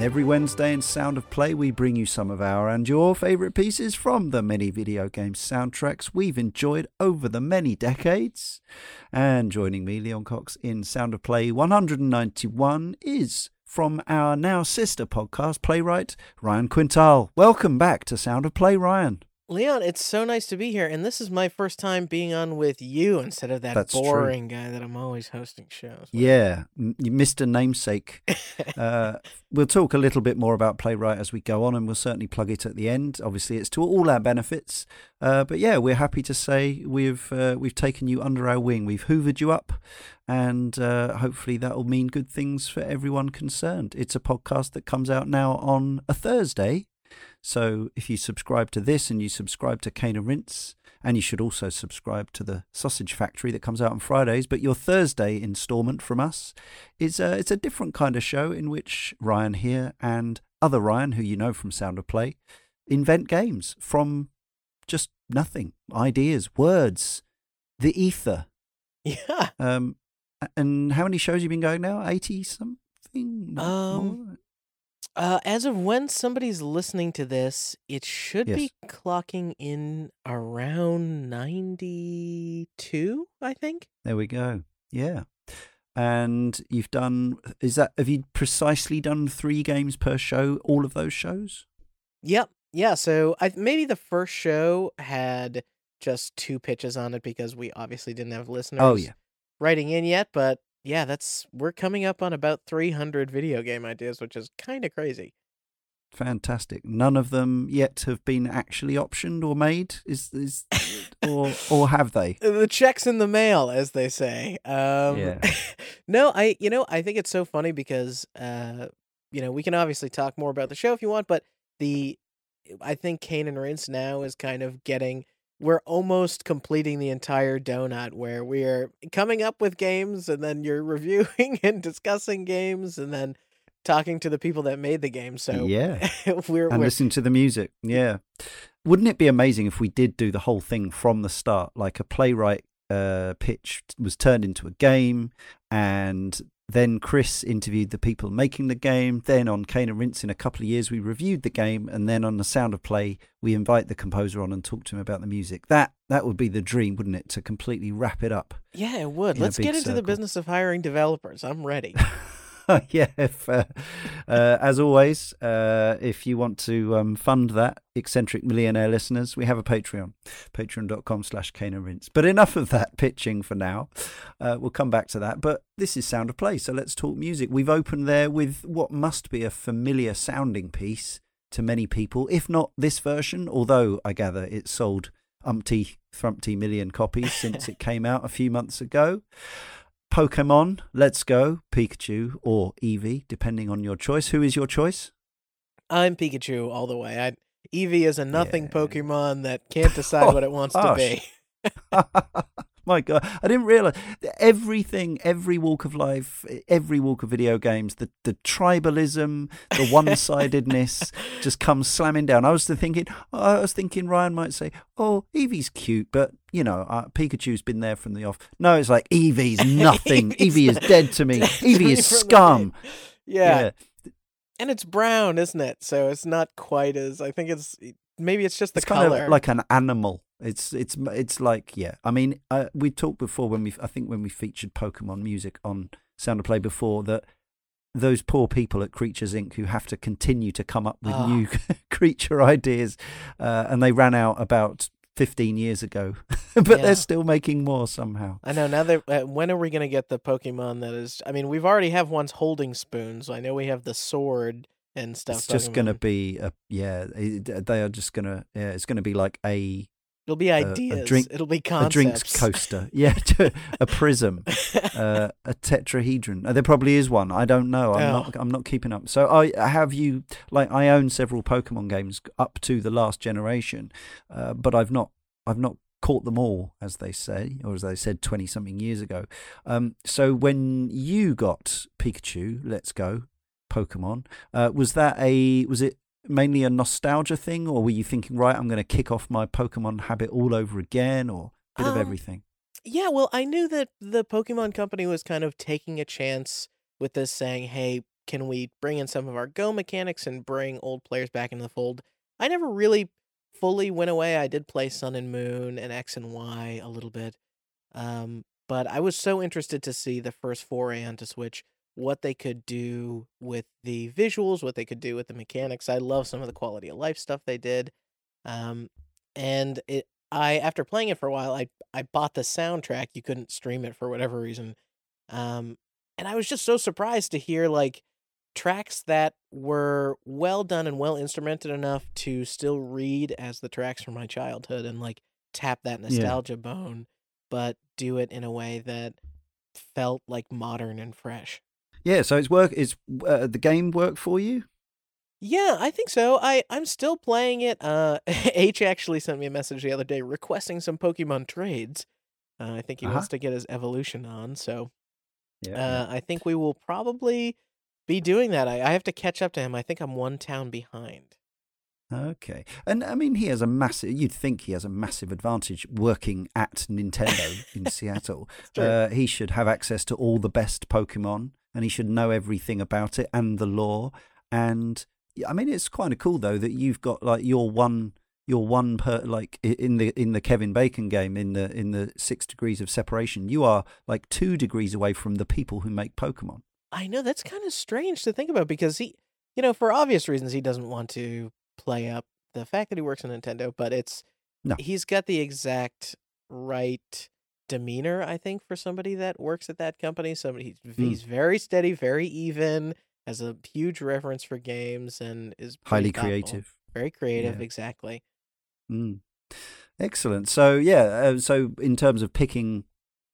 Every Wednesday in Sound of Play, we bring you some of our and your favourite pieces from the many video game soundtracks we've enjoyed over the many decades. And joining me, Leon Cox, in Sound of Play 191 is from our now sister podcast, Play;Write Ryan Quintal. Welcome back to Sound of Play, Ryan. Leon, it's so nice to be here, and this is my first time being on with you instead of that That's true. boring guy that I'm always hosting shows. with. Yeah, Mr. Namesake. uh, we'll talk a little bit more about Play;Write as we go on, and we'll certainly plug it at the end. Obviously, it's to all our benefits. Uh, but yeah, we're happy to say we've uh, we've taken you under our wing. We've hoovered you up, and uh, hopefully that will mean good things for everyone concerned. It's a podcast that comes out now on a Thursday. So if you subscribe to this and you subscribe to Cane and Rinse, and you should also subscribe to the Sausage Factory that comes out on Fridays. But your Thursday instalment from us is a, it's a different kind of show in which Ryan here and other Ryan, who you know from Sound of Play, invent games from just nothing, ideas, words, the ether. Yeah. Um, and how many shows have you been going now? Eighty something. Um, More? Uh, as of when somebody's listening to this, it should be clocking in around 92, I think. There we go. Yeah. And you've done is that have you precisely done three games per show, all of those shows? Yep. Yeah. So I maybe the first show had just two pitches on it because we obviously didn't have listeners Oh yeah. writing in yet. But yeah, that's we're coming up on about 300 video game ideas, which is kind of crazy. Fantastic. None of them yet have been actually optioned or made. Is is or or have they? The checks in the mail, as they say. Um, Yeah. no, I you know I think it's so funny because uh, you know we can obviously talk more about the show if you want, but the I think Cane and Rinse now is kind of getting we're almost completing the entire donut where we're coming up with games and then you're reviewing and discussing games and then talking to the people that made the game. So Yeah. we're, And we're listen to the music. Yeah. Wouldn't it be amazing if we did do the whole thing from the start? Like a Play;Write uh, pitch was turned into a game, and then Chris interviewed the people making the game. Then on Cane and Rinse, in a couple of years, we reviewed the game, and then on the Sound of Play, we invite the composer on and talk to him about the music. That that would be the dream, wouldn't it? To completely wrap it up. yeah, it would. Let's get into the business of hiring developers. I'm ready. yeah, if, uh, uh, as always, uh, if you want to um, fund that, eccentric millionaire listeners, we have a Patreon, patreon.com slash Rinse. But enough of that pitching for now. Uh, we'll come back to that. But this is Sound of Play, so let's talk music. We've opened there with what must be a familiar sounding piece to many people, if not this version, although I gather it sold umpty, thrumpty million copies since it came out a few months ago. Pokemon, Let's Go, Pikachu, or Eevee, depending on your choice. Who is your choice? I'm Pikachu all the way. I Eevee is a nothing Yeah. Pokemon that can't decide what it wants to be. My God, I didn't realize everything, every walk of life, every walk of video games, the, the tribalism, the one sidedness just comes slamming down. I was thinking, I was thinking Ryan might say, "Oh, Eevee's cute," but you know, uh, Pikachu's been there from the off. No, it's like Eevee's nothing. Eevee is dead- to me. Eevee is scum. Yeah. and it's brown, isn't it? So it's not quite as. I think it's maybe it's just the it's color. kind of like an animal. It's it's it's like yeah. I mean, uh, we talked before when we I think when we featured Pokemon music on Sound of Play before that those poor people at Creatures Inc. who have to continue to come up with Ah. new creature ideas, uh, and they ran out about fifteen years ago, but Yeah. they're still making more somehow. I know now that uh, when are we gonna get the Pokemon that is? I mean, we've already have ones holding spoons. I know we have the sword and stuff. It's just going to be a yeah. it- They are just gonna yeah. It's going to be like a It'll be a ideas. drink- It'll be concepts. a drinks coaster. Yeah, a prism. uh, a tetrahedron. Uh, there probably is one. I don't know. I'm Oh. not. I'm not keeping up. So I have you like I own several Pokemon games up to the last generation, uh, but I've not. I've not caught them all, as they say, or as they said twenty something years ago. Um, so when you got Pikachu, Let's Go, Pokemon, uh, was that a was it mainly a nostalgia thing, or were you thinking, right, I'm going to kick off my Pokemon habit all over again, or a bit of Um, everything? Yeah, well, I knew that the Pokemon Company was kind of taking a chance with this, saying, "Hey, can we bring in some of our Go mechanics and bring old players back into the fold?" I never really fully went away. I did play Sun and Moon and X and Y a little bit, um, but I was so interested to see the first foray onto Switch, what they could do with the visuals, what they could do with the mechanics. I love some of the quality of life stuff they did, um, and it. I after playing it for a while, I I bought the soundtrack. You couldn't stream it for whatever reason. Um, and I was just so surprised to hear like tracks that were well done and well instrumented enough to still read as the tracks from my childhood and like tap that nostalgia bone, but do it in a way that felt like modern and fresh. Yeah, so it's work. It's uh, the game work for you. Yeah, I think so. I I'm still playing it. Uh, H actually sent me a message the other day requesting some Pokemon trades. Uh, I think he Uh-huh. wants to get his evolution on, so Yeah. uh, I think we will probably be doing that. I, I have to catch up to him. I think I'm one town behind. Okay, and I mean, he has a massive. You'd think he has a massive advantage working at Nintendo in Seattle. Uh, he should have access to all the best Pokemon, and he should know everything about it and the law. And I mean, it's kind of cool though that you've got like your one, your one per like in the in the Kevin Bacon game in the in the six degrees of separation. You are like two degrees away from the people who make Pokemon. I know that's kind of strange to think about because he, you know, for obvious reasons, he doesn't want to play up the fact that he works on Nintendo, but it's No. he's got the exact right demeanor, I think, for somebody that works at that company. Somebody he's, Mm. he's very steady, very even, has a huge reverence for games, and is Highly thoughtful. creative. very creative, Yeah. exactly. Mm. Excellent. So yeah, uh, so in terms of picking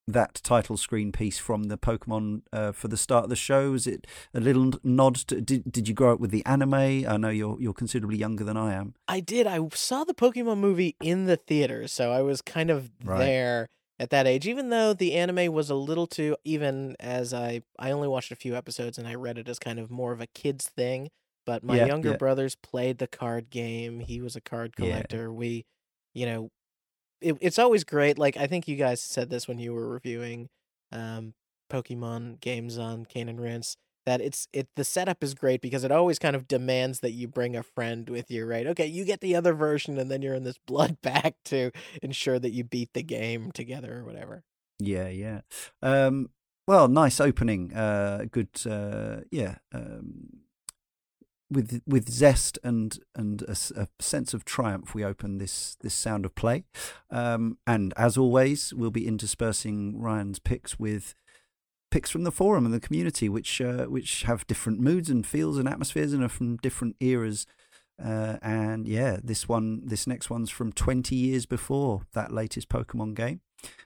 that title screen piece from the Pokemon uh, for the start of the show, is it a little nod? To, did Did you grow up with the anime? I know you're you're considerably younger than I am. I did. I saw the Pokemon movie in the theater, so I was kind of Right. there at that age. Even though the anime was a little too, even as I I only watched a few episodes and I read it as kind of more of a kids thing. But my Yeah, younger yeah. brothers played the card game. He was a card Yeah. collector. We, you know, it, it's always great. Like I think you guys said this when you were reviewing um Pokemon games on Cane and Rinse that it's it the setup is great because it always kind of demands that you bring a friend with you, right? Okay, you get the other version and then you're in this blood pact to ensure that you beat the game together or whatever. Yeah, yeah. Um, well, nice opening. Uh, good. Uh, yeah. Um, with with zest and and a sense of triumph, we open this this sound of play. Um, and as always, we'll be interspersing Ryan's picks with picks from the forum and the community, which uh, which have different moods and feels and atmospheres and are from different eras. Uh, and yeah, this one, this next one's from 20 years before that latest Pokemon game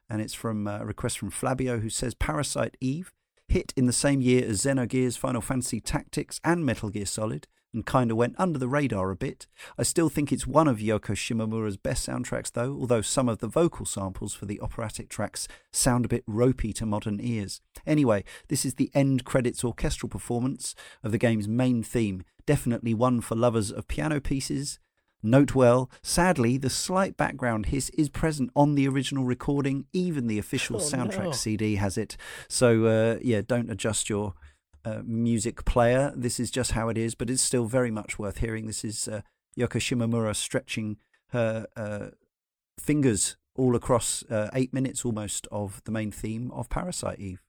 and it's from uh, a request from Flavio who says Parasite Eve hit in the same year as Xenogears, Final Fantasy Tactics, and Metal Gear Solid, and kind of went under the radar a bit. I still think it's one of Yoko Shimomura's best soundtracks, though, although some of the vocal samples for the operatic tracks sound a bit ropey to modern ears. Anyway, this is the end credits orchestral performance of the game's main theme, definitely one for lovers of piano pieces. Note well, sadly, the slight background hiss is present on the original recording. Even the official Oh, soundtrack no. CD has it. So, uh, yeah, don't adjust your uh, music player. This is just how it is, but it's still very much worth hearing. This is uh, Yoko Shimomura stretching her uh, fingers all across uh, eight minutes almost of the main theme of Parasite Eve.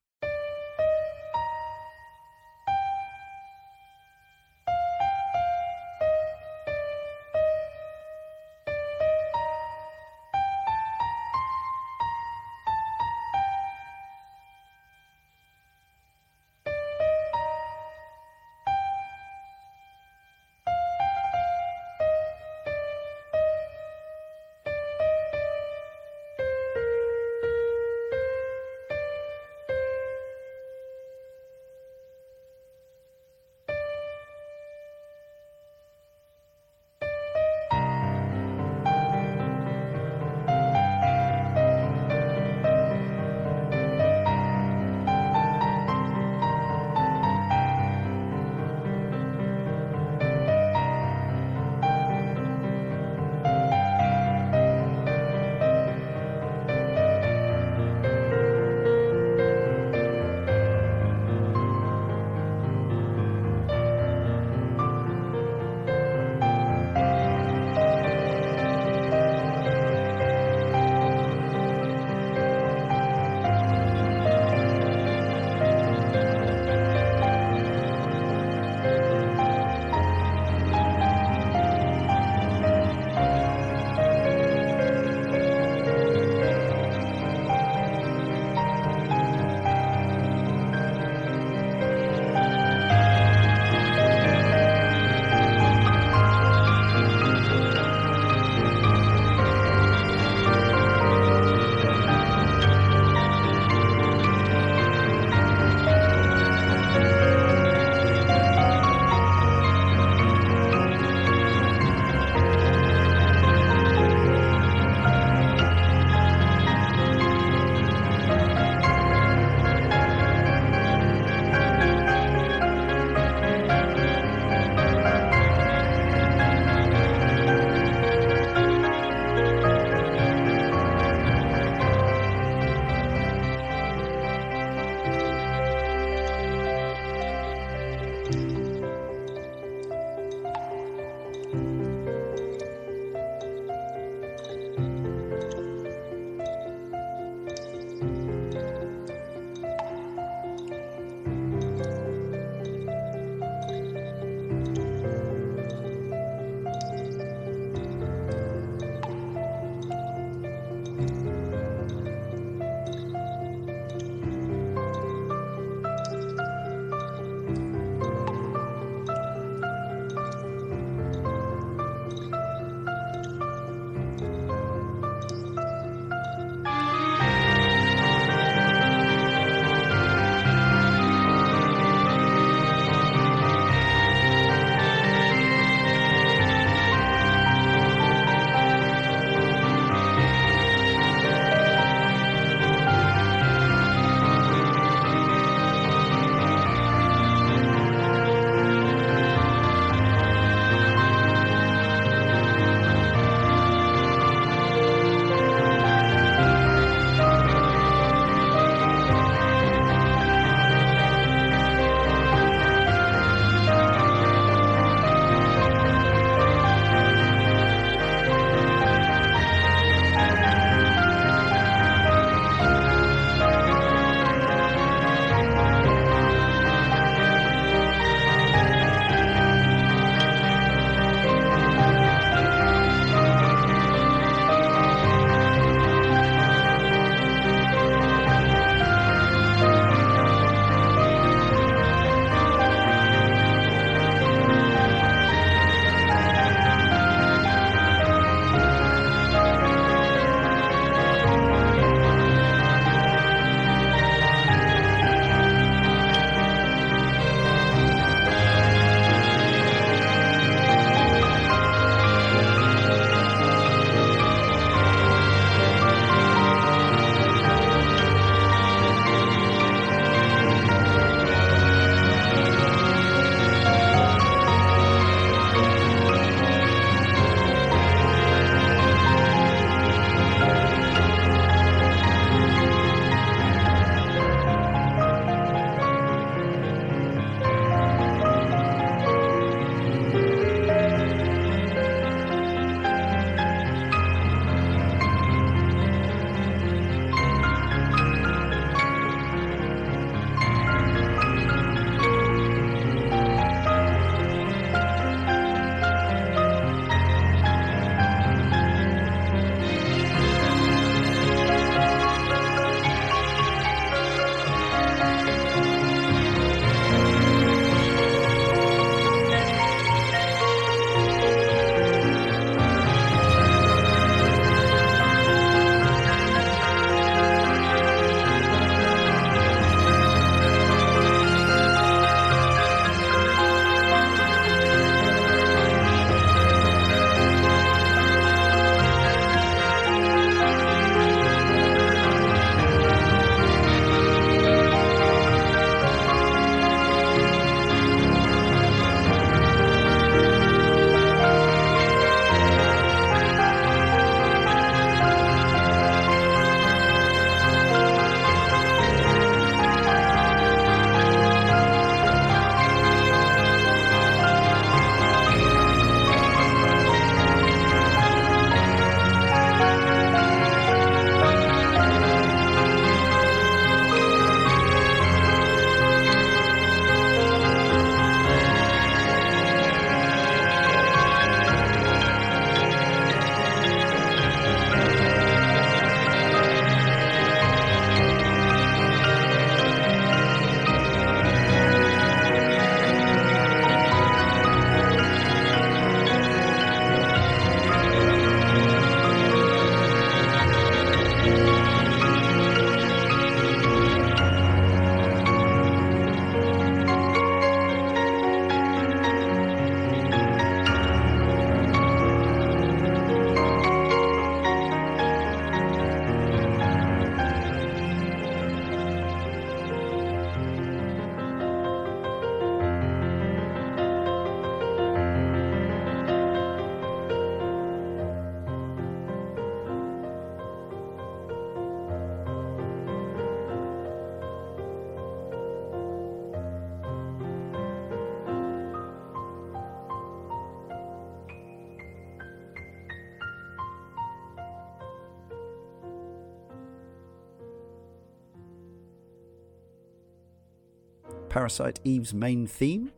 Parasite Eve's main theme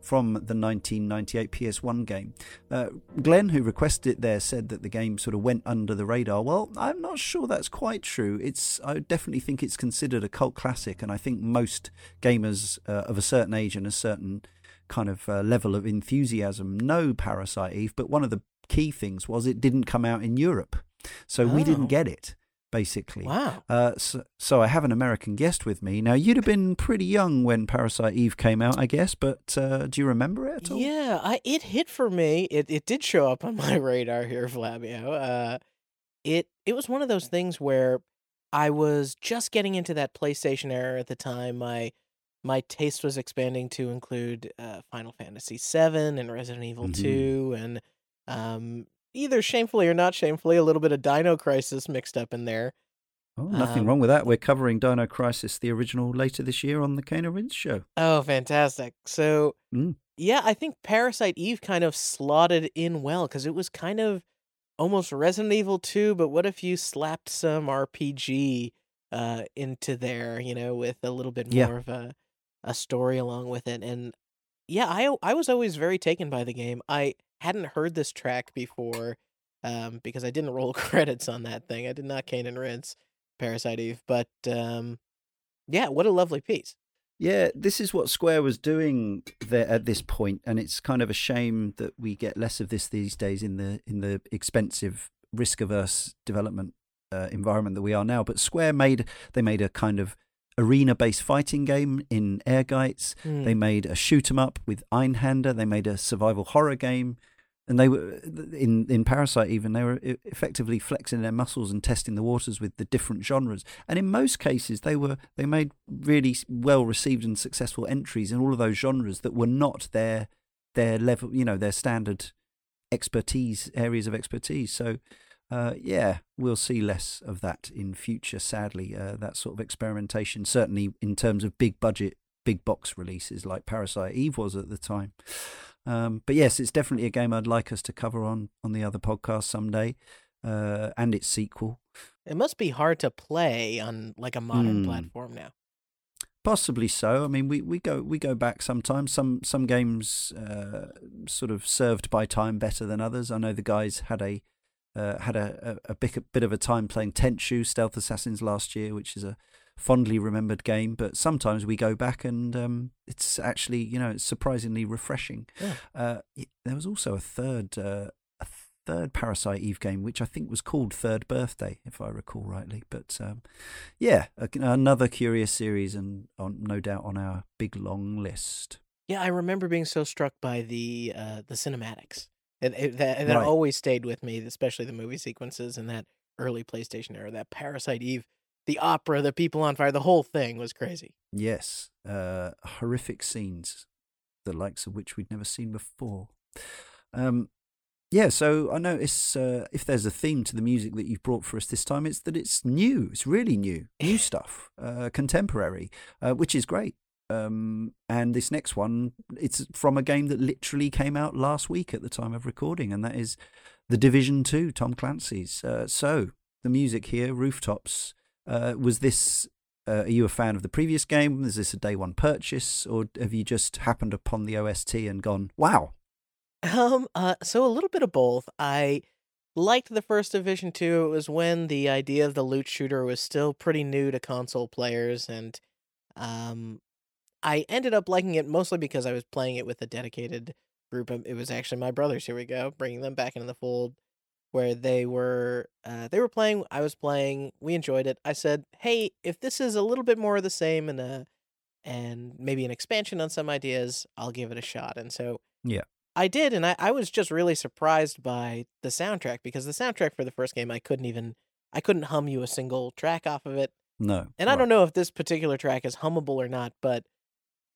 from the 1998 PS1 game. Uh, Glenn, who requested it there, said that the game sort of went under the radar. Well, I'm not sure that's quite true. It's I definitely think it's considered a cult classic, and I think most gamers uh, of a certain age and a certain kind of uh, level of enthusiasm know Parasite Eve. But one of the key things was it didn't come out in Europe, so oh. we didn't oh. get it basically. Wow. Uh, so, so, I have an American guest with me. Now, you'd have been pretty young when Parasite Eve came out, I guess, but uh, do you remember it at all? Yeah, I, it hit for me. It it did show up on my radar here, Flavio. Uh, it it was one of those things where I was just getting into that PlayStation era at the time. My my taste was expanding to include uh, Final Fantasy VII and Resident Evil mm-hmm. 2 and um, either shamefully or not shamefully, a little bit of Dino Crisis mixed up in there. Oh, nothing um, wrong with that. We're covering Dino Crisis, the original, later this year on the and Rinse show. Oh, fantastic. So, mm. yeah, I think Parasite Eve kind of slotted in well because it was kind of almost Resident Evil 2, but what if you slapped some RPG uh, into there, you know, with a little bit more yeah. of a, a story along with it? And yeah, I, I was always very taken by the game. I hadn't heard this track before um, because I didn't roll credits on that thing. I did not Cane and Rinse Parasite Eve, but um, yeah, what a lovely piece. Yeah, this is what Square was doing there at this point, and it's kind of a shame that we get less of this these days in the in the expensive, risk averse development uh, environment that we are now. But Square made they made a kind of arena based fighting game in Ehrgeiz. Mm. They made a shoot 'em up with Einhander. They made a survival horror game and they were in in Parasite even they were effectively flexing their muscles and testing the waters with the different genres. And in most cases, they were they made really well received and successful entries in all of those genres that were not their their level, you know, their standard expertise areas of expertise. So. Uh, yeah, we'll see less of that in future. Sadly, uh, that sort of experimentation, certainly in terms of big budget, big box releases like Parasite Eve was at the time. Um, but yes, it's definitely a game I'd like us to cover on on the other podcast someday, uh, and its sequel. It must be hard to play on like a modern mm. platform now. Possibly so. I mean, we, we go we go back sometimes. Some some games uh, sort of served by time better than others. I know the guys had a uh, had a, a, a bit, a bit of a time playing Tenchu Stealth Assassins last year, which is a fondly remembered game, but sometimes we go back and um, it's actually you know it's surprisingly refreshing. Yeah. Uh, there was also a third uh, a third Parasite Eve game, which I think was called Third Birthday, if I recall rightly. But um, yeah, another curious series, and on, no doubt on our big long list. Yeah, I remember being so struck by the uh, the cinematics. It, it, that, that right. always stayed with me, especially the movie sequences in that early PlayStation era. That Parasite Eve the opera, the people on fire, the whole thing was crazy. Yes, uh, horrific scenes, the likes of which we'd never seen before. Um, yeah, so I notice uh, if there's a theme to the music that you've brought for us this time, it's that it's new. It's really new, new stuff, uh, contemporary, uh, which is great. Um, and this next one, it's from a game that literally came out last week at the time of recording, and that is The Division 2, Tom Clancy's. Uh, so the music here, Rooftops, uh, was this? Uh, are you a fan of the previous game? Is this a day one purchase, or have you just happened upon the OST and gone, "Wow"? Um. Uh. So a little bit of both. I liked the first Division two. It was when the idea of the loot shooter was still pretty new to console players, and um, I ended up liking it mostly because I was playing it with a dedicated group. It was actually my brothers. Here we go, bringing them back into the fold where they were uh, they were playing i was playing we enjoyed it i said hey if this is a little bit more of the same and a and maybe an expansion on some ideas i'll give it a shot and so yeah i did and i, I was just really surprised by the soundtrack because the soundtrack for the first game i couldn't even i couldn't hum you a single track off of it no and right. i don't know if this particular track is hummable or not but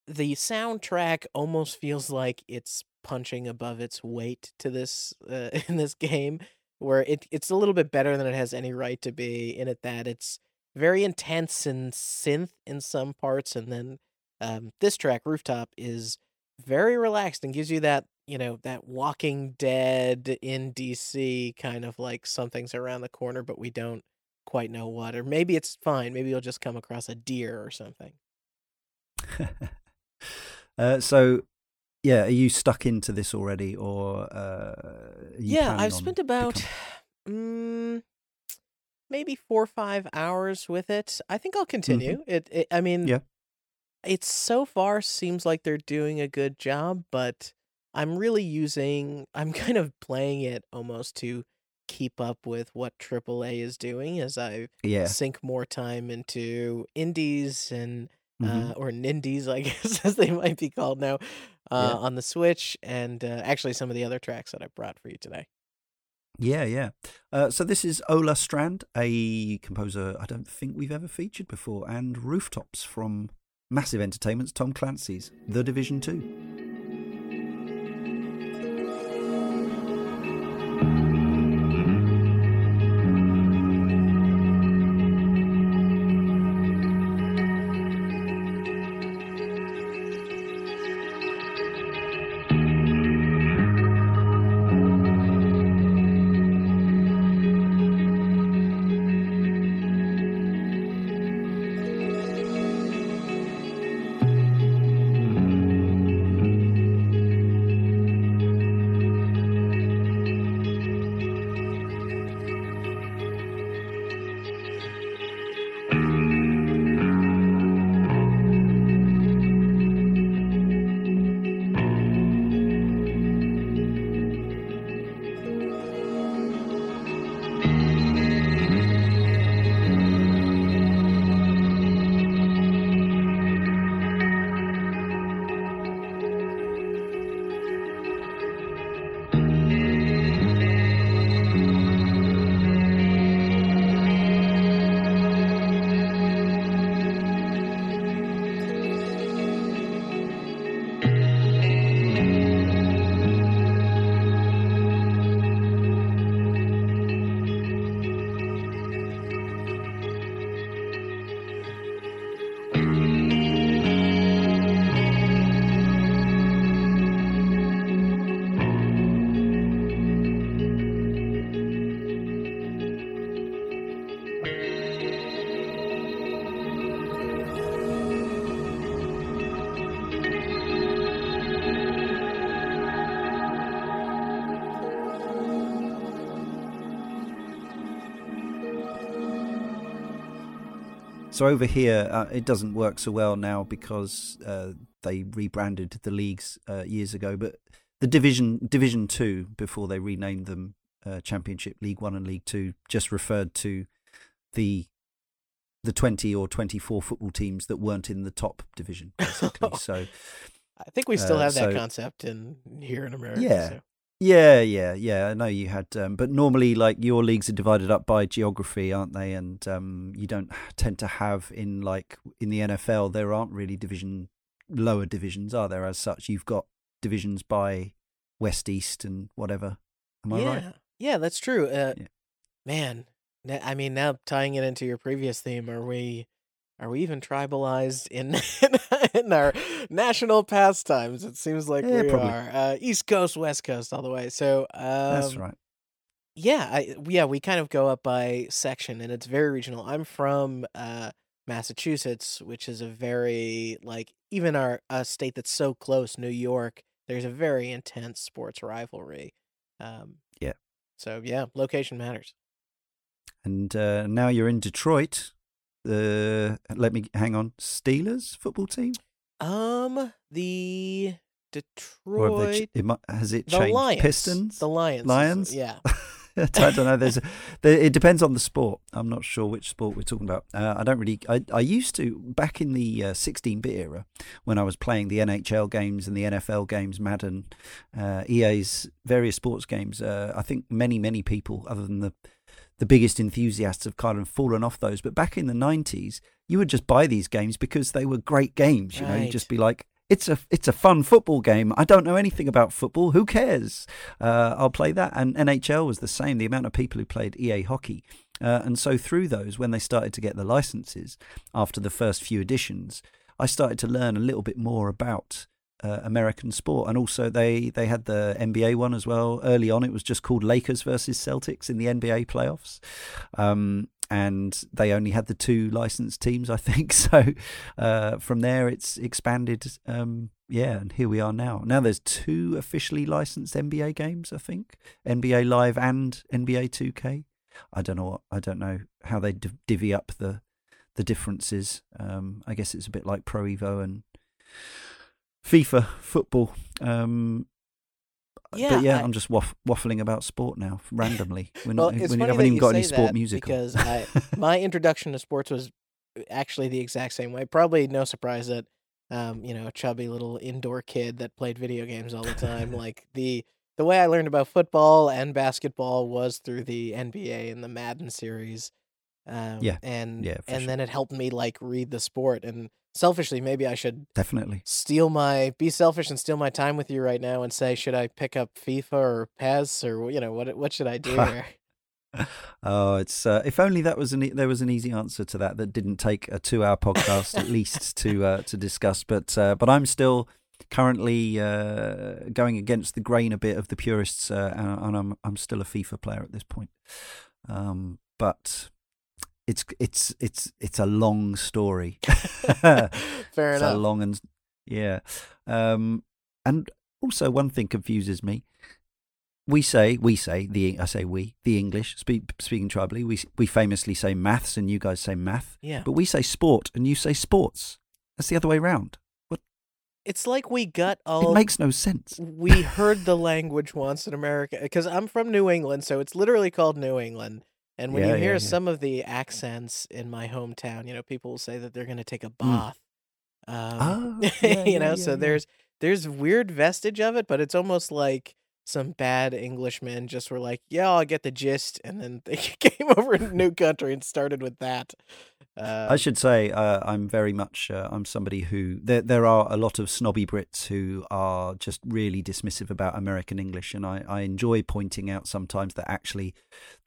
the soundtrack almost feels like it's punching above its weight to this uh, in this game where it it's a little bit better than it has any right to be in it that it's very intense and synth in some parts and then um, this track rooftop is very relaxed and gives you that you know that walking dead in dc kind of like something's around the corner but we don't quite know what or maybe it's fine maybe you'll just come across a deer or something Uh, so, yeah, are you stuck into this already, or uh, yeah? I've spent about mm, maybe four or five hours with it. I think I'll continue. Mm-hmm. It, it, I mean, yeah, it so far seems like they're doing a good job, but I'm really using. I'm kind of playing it almost to keep up with what AAA is doing as I yeah. sink more time into indies and mm-hmm. uh, or nindies, I guess as they might be called now, uh, yeah. on the Switch, and uh, actually some of the other tracks that I brought for you today. Yeah, yeah. Uh, so this is Ola Strandh, a composer I don't think we've ever featured before, and Rooftops from Massive Entertainment's Tom Clancy's The Division 2. So over here, uh, it doesn't work so well now because uh, they rebranded the leagues uh, years ago. But the division Division Two before they renamed them uh, Championship League One and League Two just referred to the the twenty or twenty four football teams that weren't in the top division, basically. so I think we still uh, have that so, concept in here in America. Yeah, so. Yeah, yeah, yeah. I know you had, um, but normally, like your leagues are divided up by geography, aren't they? And um, you don't tend to have in like in the NFL, there aren't really division lower divisions, are there? As such, you've got divisions by west, east, and whatever. Am I yeah. right? Yeah, that's true. Uh, yeah. Man, I mean, now tying it into your previous theme, are we are we even tribalized in in our national pastimes? It seems like yeah, we probably. are. Uh, East Coast, West Coast, all the way. So um, that's right. Yeah, I, yeah, we kind of go up by section, and it's very regional. I'm from uh, Massachusetts, which is a very like even our a state that's so close, New York. There's a very intense sports rivalry. Um, yeah. So yeah, location matters. And uh, now you're in Detroit, the let me hang on Steelers football team? Um, the Detroit. It, has it changed? The Lions. Pistons. The Lions. Lions. Yeah. I don't know. There's, a, there, it depends on the sport. I'm not sure which sport we're talking about. Uh, I don't really. I, I used to back in the 16-bit uh, era when I was playing the NHL games and the NFL games, Madden, uh, EA's various sports games. Uh, I think many many people, other than the the biggest enthusiasts have kind of fallen off those. But back in the 90s, you would just buy these games because they were great games. You right. know, you'd just be like, it's a it's a fun football game. I don't know anything about football. Who cares? Uh, I'll play that. And NHL was the same. The amount of people who played EA hockey, uh, and so through those, when they started to get the licenses after the first few editions, I started to learn a little bit more about uh, American sport, and also they they had the NBA one as well. Early on, it was just called Lakers versus Celtics in the NBA playoffs. Um, and they only had the two licensed teams, I think. So uh, from there, it's expanded. Um, yeah, and here we are now. Now there's two officially licensed NBA games, I think, NBA Live and NBA 2K. I don't know what I don't know how they divvy up the the differences. Um, I guess it's a bit like Pro Evo and FIFA football. Um, yeah, but yeah, I, am just waff- waffling about sport now randomly. We're well, not, we haven't even got any sport music. Because I, my introduction to sports was actually the exact same way. Probably no surprise that um, you know, a chubby little indoor kid that played video games all the time. like the the way I learned about football and basketball was through the NBA and the Madden series. Um, yeah, and yeah, and sure. then it helped me like read the sport. And selfishly, maybe I should definitely steal my be selfish and steal my time with you right now and say, should I pick up FIFA or PES or you know what what should I do here? oh, it's uh, if only that was an e- there was an easy answer to that that didn't take a two-hour podcast at least to uh, to discuss. But uh, but I'm still currently uh, going against the grain a bit of the purists, uh, and, and, I'm I'm still a FIFA player at this point. Um, but it's it's it's it's a long story. Fair it's enough. A long and yeah, um, and also one thing confuses me. We say we say the I say we the English speak, speaking tribally we we famously say maths and you guys say math yeah. but we say sport and you say sports. That's the other way around what? It's like we got all it makes no sense. we heard the language once in America because I'm from New England so it's literally called New England and when Yeah, you hear yeah. some of the accents in my hometown you know people will say that they're going to take a Mm. bath um, Ah, yeah, you know so there's there's weird vestige of it but it's almost like some bad Englishmen just were like, "Yeah, I'll get the gist," and then they came over to New Country and started with that. Uh, I should say uh, I'm very much uh, I'm somebody who there there are a lot of snobby Brits who are just really dismissive about American English, and I, I enjoy pointing out sometimes that actually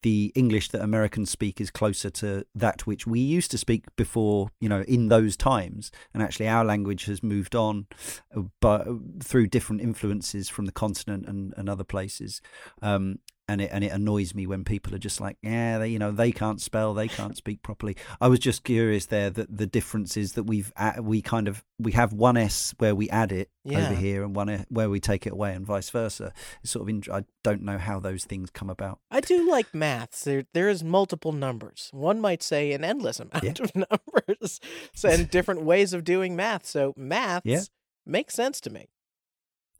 the English that Americans speak is closer to that which we used to speak before, you know, in those times, and actually our language has moved on, uh, but through different influences from the continent and, and other places. Um, and it and it annoys me when people are just like, yeah, they, you know, they can't spell, they can't speak properly. I was just curious there that the difference is that we've uh, we kind of we have one s where we add it Yeah. over here and one e- where we take it away and vice versa. It's sort of I don't know how those things come about. I do like maths. There, there is multiple numbers. One might say an endless amount Yeah. of numbers, so, and different ways of doing math. So maths Yeah. makes sense to me.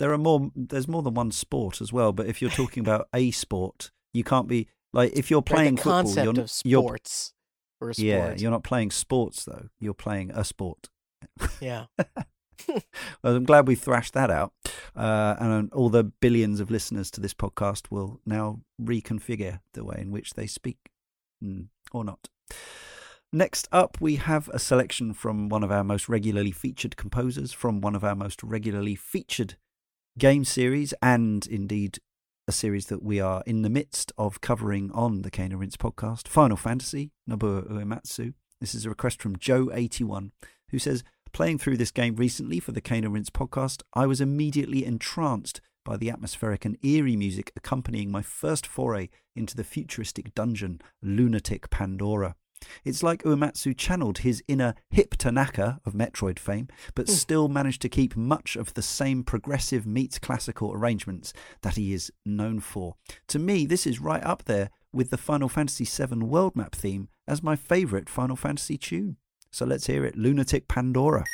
There are more. There's more than one sport as well. But if you're talking about a sport, you can't be like if you're playing right, the football. concept You're, of you're sports or a sport. yeah, you're not playing sports though. You're playing a sport. yeah. Well, I'm glad we thrashed that out. Uh, and all the billions of listeners to this podcast will now reconfigure the way in which they speak, mm, or not. Next up, we have a selection from one of our most regularly featured composers, from one of our most regularly featured game series, and indeed a series that we are in the midst of covering on the Cane and Rinse podcast, Final Fantasy, Nobuo Uematsu. This is a request from Joe81, who says, Playing through this game recently for the Cane and Rinse podcast, I was immediately entranced by the atmospheric and eerie music accompanying my first foray into the futuristic dungeon, Lunatic Pandora. It's like Uematsu channeled his inner Hip Tanaka of Metroid fame, but Hmm. still managed to keep much of the same progressive meets classical arrangements that he is known for. To me, this is right up there with the Final Fantasy VII world map theme as my favourite Final Fantasy tune. So let's hear it Lunatic Pandora.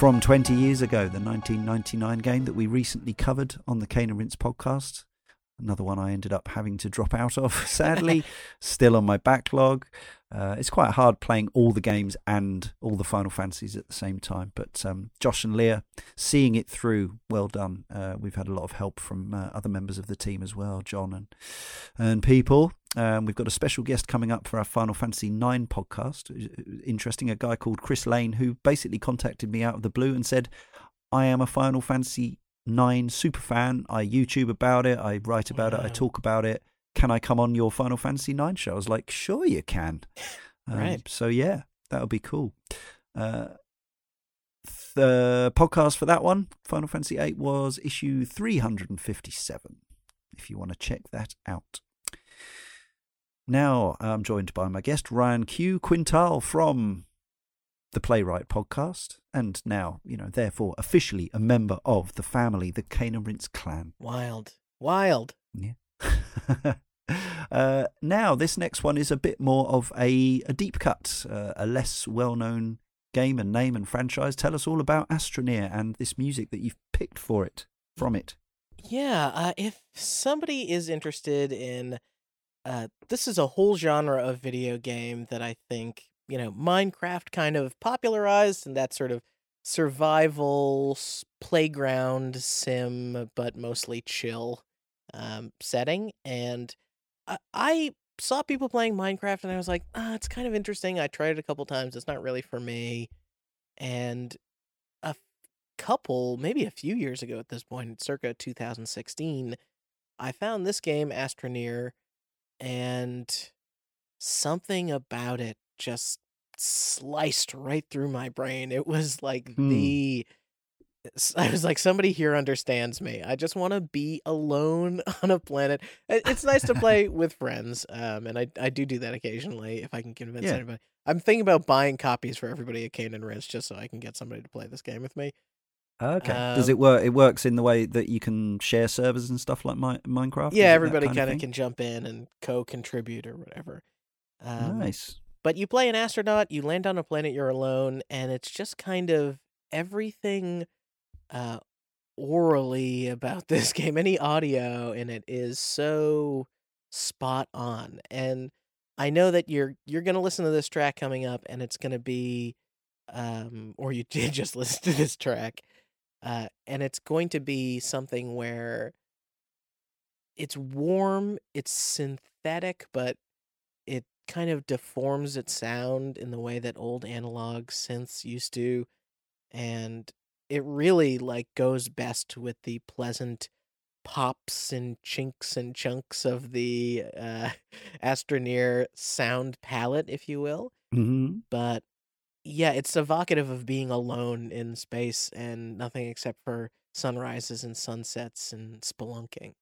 From 20 years ago, the 1999 game that we recently covered on the Cane and Rinse podcast. Another one I ended up having to drop out of, sadly. Still on my backlog. Uh, it's quite hard playing all the games and all the Final Fantasies at the same time. But um, Josh and Leah, seeing it through, well done. Uh, we've had a lot of help from uh, other members of the team as well, John and and people. Um, we've got a special guest coming up for our Final Fantasy IX podcast. Interesting, a guy called Chris Lane who basically contacted me out of the blue and said, "I am a Final Fantasy Nine super fan. I YouTube about it. I write about wow. it. I talk about it can I come on your Final Fantasy Nine show? I was like, sure you can. Um, right. So yeah, that would be cool. Uh, the podcast for that one, Final Fantasy VIII, was issue 357. If you want to check that out. Now I'm joined by my guest, Ryan Q. Quintal from the Play;Write podcast, and now, you know, therefore officially a member of the family, the Cane and Rinse clan. Wild. Wild. Yeah. uh, now, this next one is a bit more of a, a deep cut, uh, a less well known game and name and franchise. Tell us all about Astroneer and this music that you've picked for it, from it. Yeah, uh, if somebody is interested in. Uh, this is a whole genre of video game that I think, you know, Minecraft kind of popularized and that sort of survival playground sim, but mostly chill um, setting. And I, I saw people playing Minecraft and I was like, ah, it's kind of interesting. I tried it a couple times. It's not really for me. And a couple, maybe a few years ago at this point, circa 2016, I found this game, Astroneer, and something about it just sliced right through my brain. It was like hmm. the I was like, somebody here understands me. I just want to be alone on a planet. It's nice to play with friends, um, and I I do do that occasionally if I can convince yeah. anybody. I'm thinking about buying copies for everybody at Cane and Rinse just so I can get somebody to play this game with me. Okay. Um, Does it work? It works in the way that you can share servers and stuff like my, Minecraft. Yeah, everybody kind of can jump in and co-contribute or whatever. Um, nice. But you play an astronaut. You land on a planet. You're alone, and it's just kind of everything uh, orally about this game. Any audio in it is so spot on, and I know that you're you're gonna listen to this track coming up, and it's gonna be, um, or you did just listen to this track, uh, and it's going to be something where it's warm, it's synthetic, but it kind of deforms its sound in the way that old analog synths used to, and it really like goes best with the pleasant pops and chinks and chunks of the uh, Astroneer sound palette, if you will. Mm-hmm. But yeah, it's evocative of being alone in space and nothing except for sunrises and sunsets and spelunking.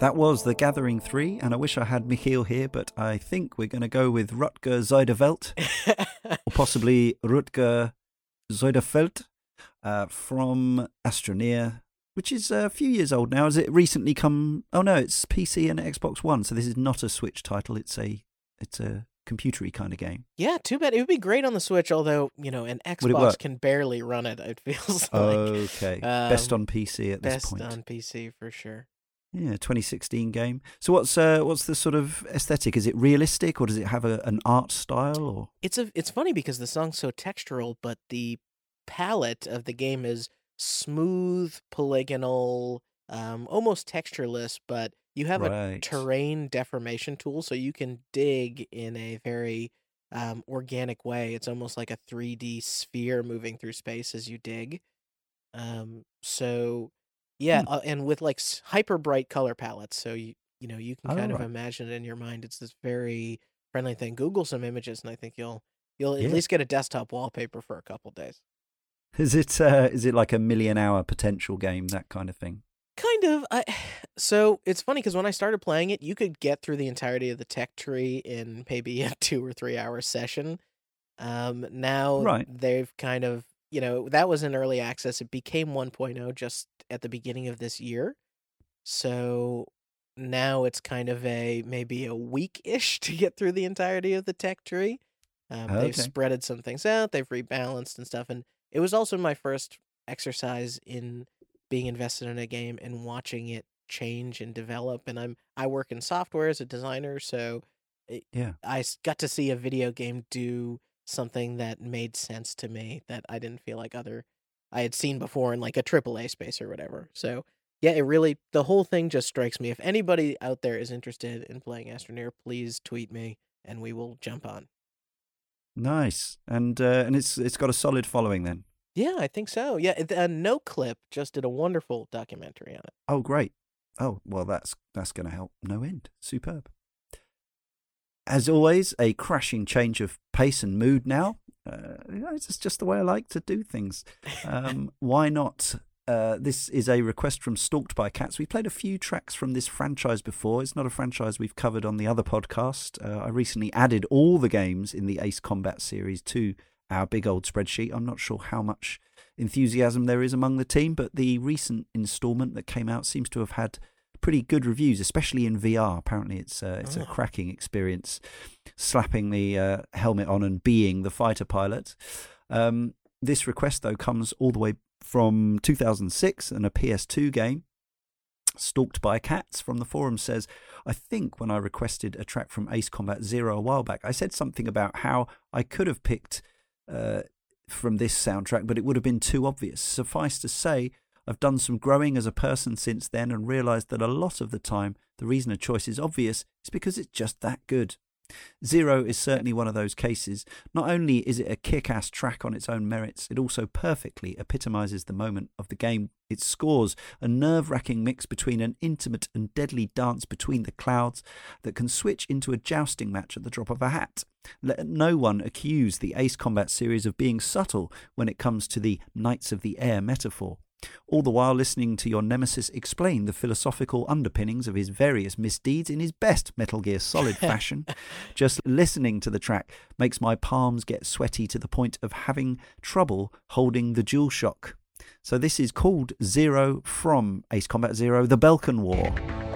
That was The Gathering 3, and I wish I had Michiel here, but I think we're going to go with Rutger Zuydervelt, or possibly Rutger Zuydervelt uh, from Astroneer, which is a few years old now. Has it recently come? Oh no, it's PC and Xbox One, so this is not a Switch title. It's a it's a computery kind of game. Yeah, too bad. It would be great on the Switch, although you know an Xbox can barely run it. It feels like. Okay, um, best on PC at this point. Best on PC for sure. Yeah, 2016 game. So what's uh, what's the sort of aesthetic? Is it realistic or does it have a, an art style or? It's a it's funny because the song's so textural, but the palette of the game is smooth, polygonal, um, almost textureless, but you have right. a terrain deformation tool, so you can dig in a very um, organic way. It's almost like a 3D sphere moving through space as you dig. Um, so yeah, hmm. uh, and with like hyper bright color palettes, so you you know you can kind of imagine it in your mind. It's this very friendly thing. Google some images, and I think you'll you'll yeah. at least get a desktop wallpaper for a couple days. Is it uh, is it like a million hour potential game that kind of thing? Kind of. I so it's funny because when I started playing it, you could get through the entirety of the tech tree in maybe a two or three hour session. Um, now right. they've kind of you know that was in early access. It became 1.0 just at the beginning of this year, so now it's kind of a maybe a week ish to get through the entirety of the tech tree. Um, okay. They've spreaded some things out. They've rebalanced and stuff, and it was also my first exercise in being invested in a game and watching it change and develop. And I'm I work in software as a designer, so it, yeah, I got to see a video game do something that made sense to me that I didn't feel like other I had seen before in like a AAA space or whatever. So yeah, it really the whole thing just strikes me. If anybody out there is interested in playing Astroneer, please tweet me and we will jump on. Nice, and uh, and it's it's got a solid following then. Yeah, I think so. Yeah, uh, Noclip just did a wonderful documentary on it. Oh, great. Oh, well, that's that's going to help no end. Superb. As always, a crashing change of pace and mood now. Uh, it's just the way I like to do things. Um, why not uh, this is a request from Stalked by Cats. We played a few tracks from this franchise before. It's not a franchise we've covered on the other podcast. Uh, I recently added all the games in the Ace Combat series to our big old spreadsheet. I'm not sure how much enthusiasm there is among the team, but the recent installment that came out seems to have had pretty good reviews, especially in VR. Apparently, it's uh, it's oh. a cracking experience, slapping the uh, helmet on and being the fighter pilot. Um, this request, though, comes all the way from 2006 and a PS2 game. Stalked by Cats from the forum says, I think when I requested a track from Ace Combat Zero a while back, I said something about how I could have picked uh, from this soundtrack, but it would have been too obvious. Suffice to say, I've done some growing as a person since then and realised that a lot of the time, the reason a choice is obvious is because it's just that good. Zero is certainly one of those cases. Not only is it a kick ass track on its own merits, it also perfectly epitomises the moment of the game. It scores a nerve wracking mix between an intimate and deadly dance between the clouds that can switch into a jousting match at the drop of a hat. Let no one accuse the Ace Combat series of being subtle when it comes to the Knights of the Air metaphor all the while listening to your nemesis explain the philosophical underpinnings of his various misdeeds in his best Metal Gear Solid fashion. Just listening to the track makes my palms get sweaty to the point of having trouble holding the DualShock. So this is called Zero from Ace Combat Zero, The Belkan War.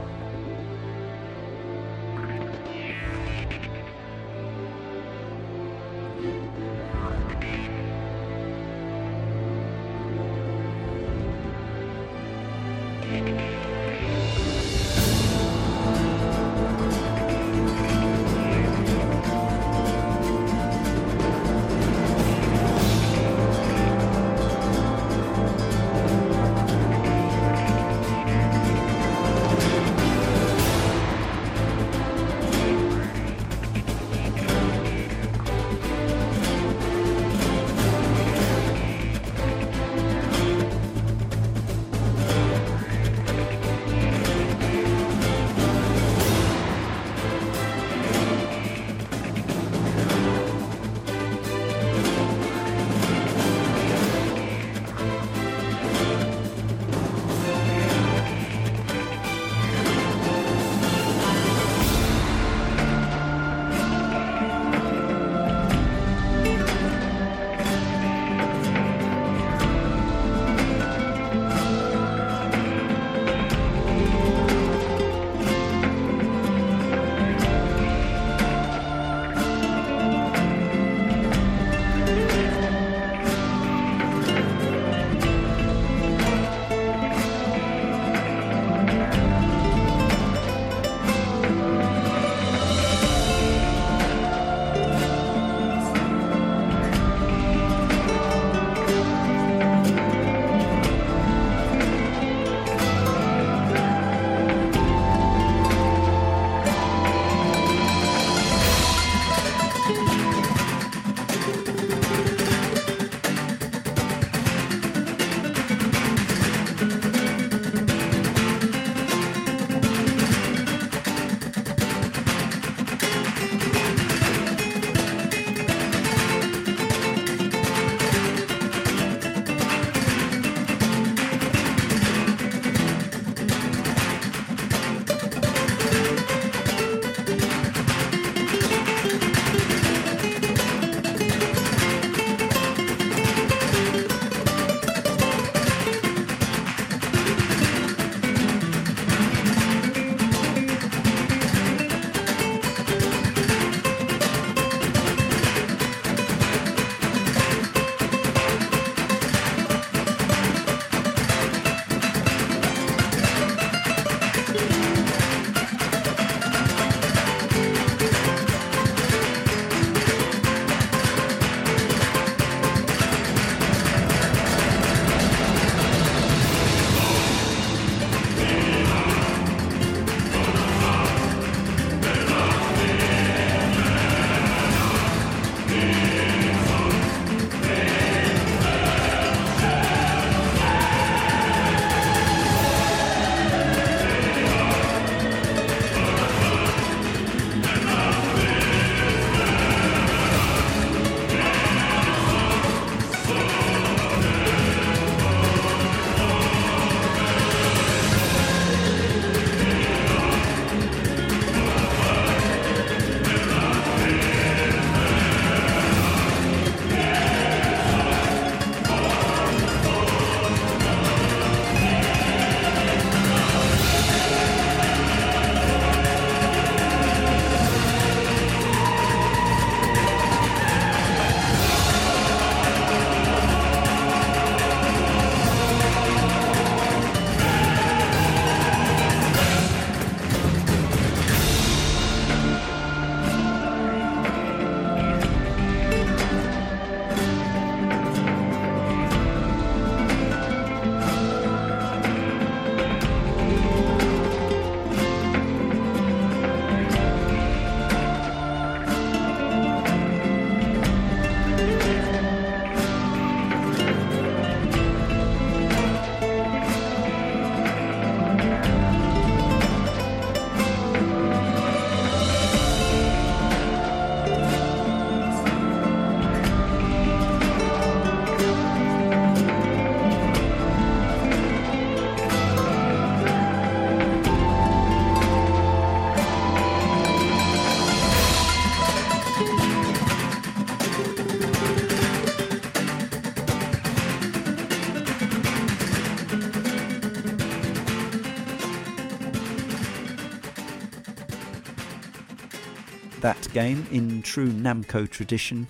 Game, in true Namco tradition,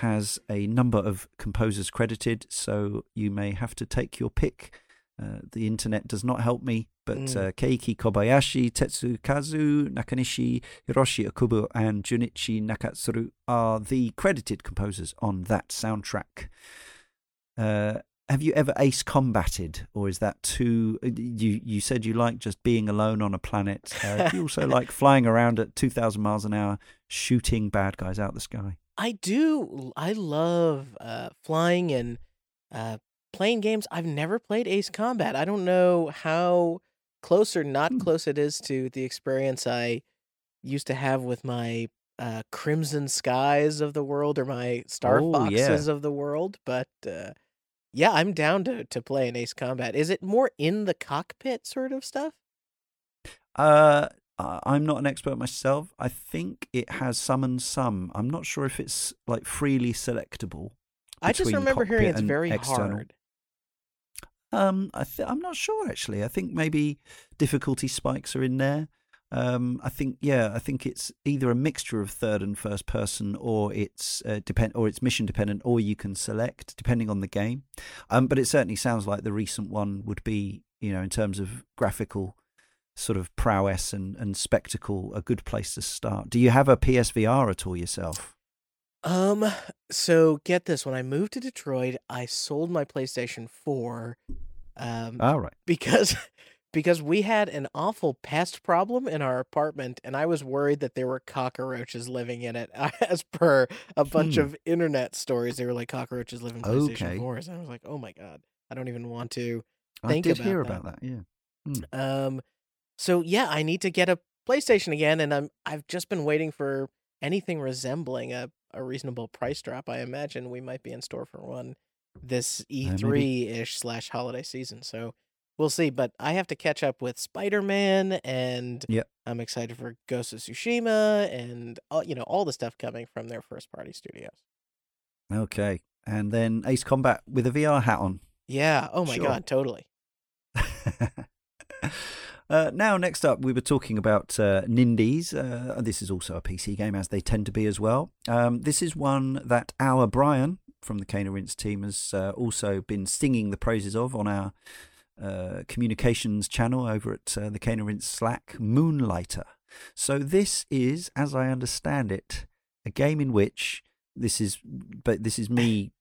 has a number of composers credited, so you may have to take your pick. Uh, the internet does not help me, but Mm. uh, Keiki Kobayashi, Tetsukazu Nakanishi, Hiroshi Okubo, and Junichi Nakatsuru are the credited composers on that soundtrack. Uh, have you ever ace combated, or is that too? uh, You you said you like just being alone on a planet. Uh, do you also like flying around at two thousand miles an hour, shooting bad guys out the sky? I do. I love uh, flying and uh, playing games. I've never played Ace Combat. I don't know how close or not Hmm. close it is to the experience I used to have with my uh, Crimson Skies of the world or my Star Oh, yeah. Foxes of the world. But uh, yeah, I'm down to, to play an Ace Combat. Is it more in the cockpit sort of stuff? Uh, I'm not an expert myself. I think it has some and some. I'm not sure if it's like freely selectable. I just remember hearing it's very external. hard. Um, I th- I'm not sure actually. I think maybe difficulty spikes are in there. Um, I think yeah, I think it's either a mixture of third and first person, or it's uh, depend, or it's mission dependent, or you can select depending on the game. Um, but it certainly sounds like the recent one would be, you know, in terms of graphical sort of prowess and, and spectacle, a good place to start. Do you have a PSVR at all yourself? Um, so get this, when I moved to Detroit, I sold my PlayStation 4 um All right. because because we had an awful pest problem in our apartment and I was worried that there were cockroaches living in it. As per a bunch Hmm. of internet stories, they were like cockroaches live in PlayStation Okay. 4s. And I was like, "Oh my god, I don't even want to." I Think did about hear that. about that. Yeah. Um, so yeah, I need to get a PlayStation again, and I'm I've just been waiting for anything resembling a, a reasonable price drop. I imagine we might be in store for one this uh, E3 ish slash holiday season. So we'll see. But I have to catch up with Spider Man, and Yep. I'm excited for Ghost of Tsushima, and all, you know all the stuff coming from their first party studios. Okay. And then Ace Combat with a VR hat on. Yeah. Oh my Sure. god. Totally. uh, now, next up, we were talking about uh, Nindies. Uh, this is also a PC game, as they tend to be as well. Um, this is one that our Brian from the Kana Rinse team has uh, also been singing the praises of on our uh, communications channel over at uh, the Kana Rinse Slack, Moonlighter. So, this is, as I understand it, a game in which this is, but this is me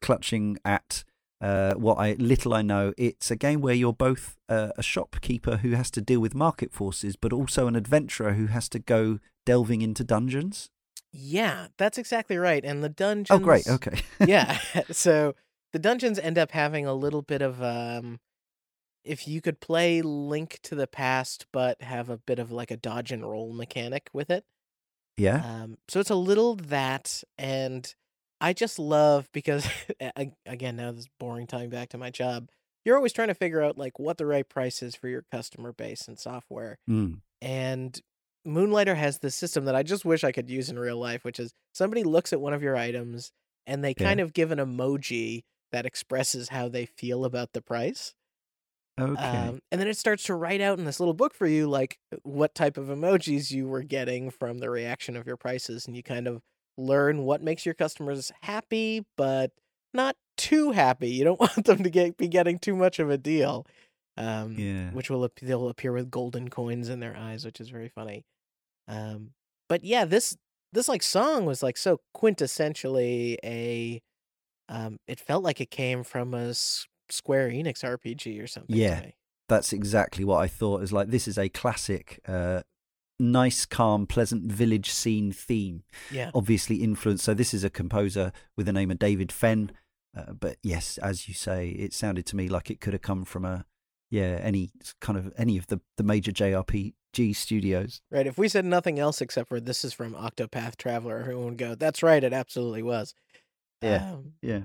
clutching at uh, what I little I know. It's a game where you're both uh, a shopkeeper who has to deal with market forces, but also an adventurer who has to go delving into dungeons. Yeah, that's exactly right. And the dungeons. Oh, great. Okay. yeah. So the dungeons end up having a little bit of um if you could play Link to the Past but have a bit of like a dodge and roll mechanic with it. yeah. Um so it's a little that and I just love because again now this is boring time back to my job. You're always trying to figure out like what the right price is for your customer base and software. Mm. And Moonlighter has this system that I just wish I could use in real life, which is somebody looks at one of your items and they Yeah. kind of give an emoji that expresses how they feel about the price. Okay. Um, and then it starts to write out in this little book for you, like what type of emojis you were getting from the reaction of your prices. And you kind of learn what makes your customers happy, but not too happy. You don't want them to get be getting too much of a deal. Um, yeah. which will they'll appear with golden coins in their eyes, which is very funny. Um, but yeah, this this like song was like so quintessentially a. Um, it felt like it came from a S- Square Enix RPG or something. Yeah. That's exactly what I thought. Is like this is a classic, uh, nice, calm, pleasant village scene theme. yeah, Obviously influenced. So this is a composer with the name of David Fen. Uh, but yes, as you say, it sounded to me like it could have come from a yeah any kind of any of the the major JRPG studios. right. If we said nothing else except for this is from Octopath Traveler, everyone would go, "That's right, it absolutely was." Yeah. Um, Yeah.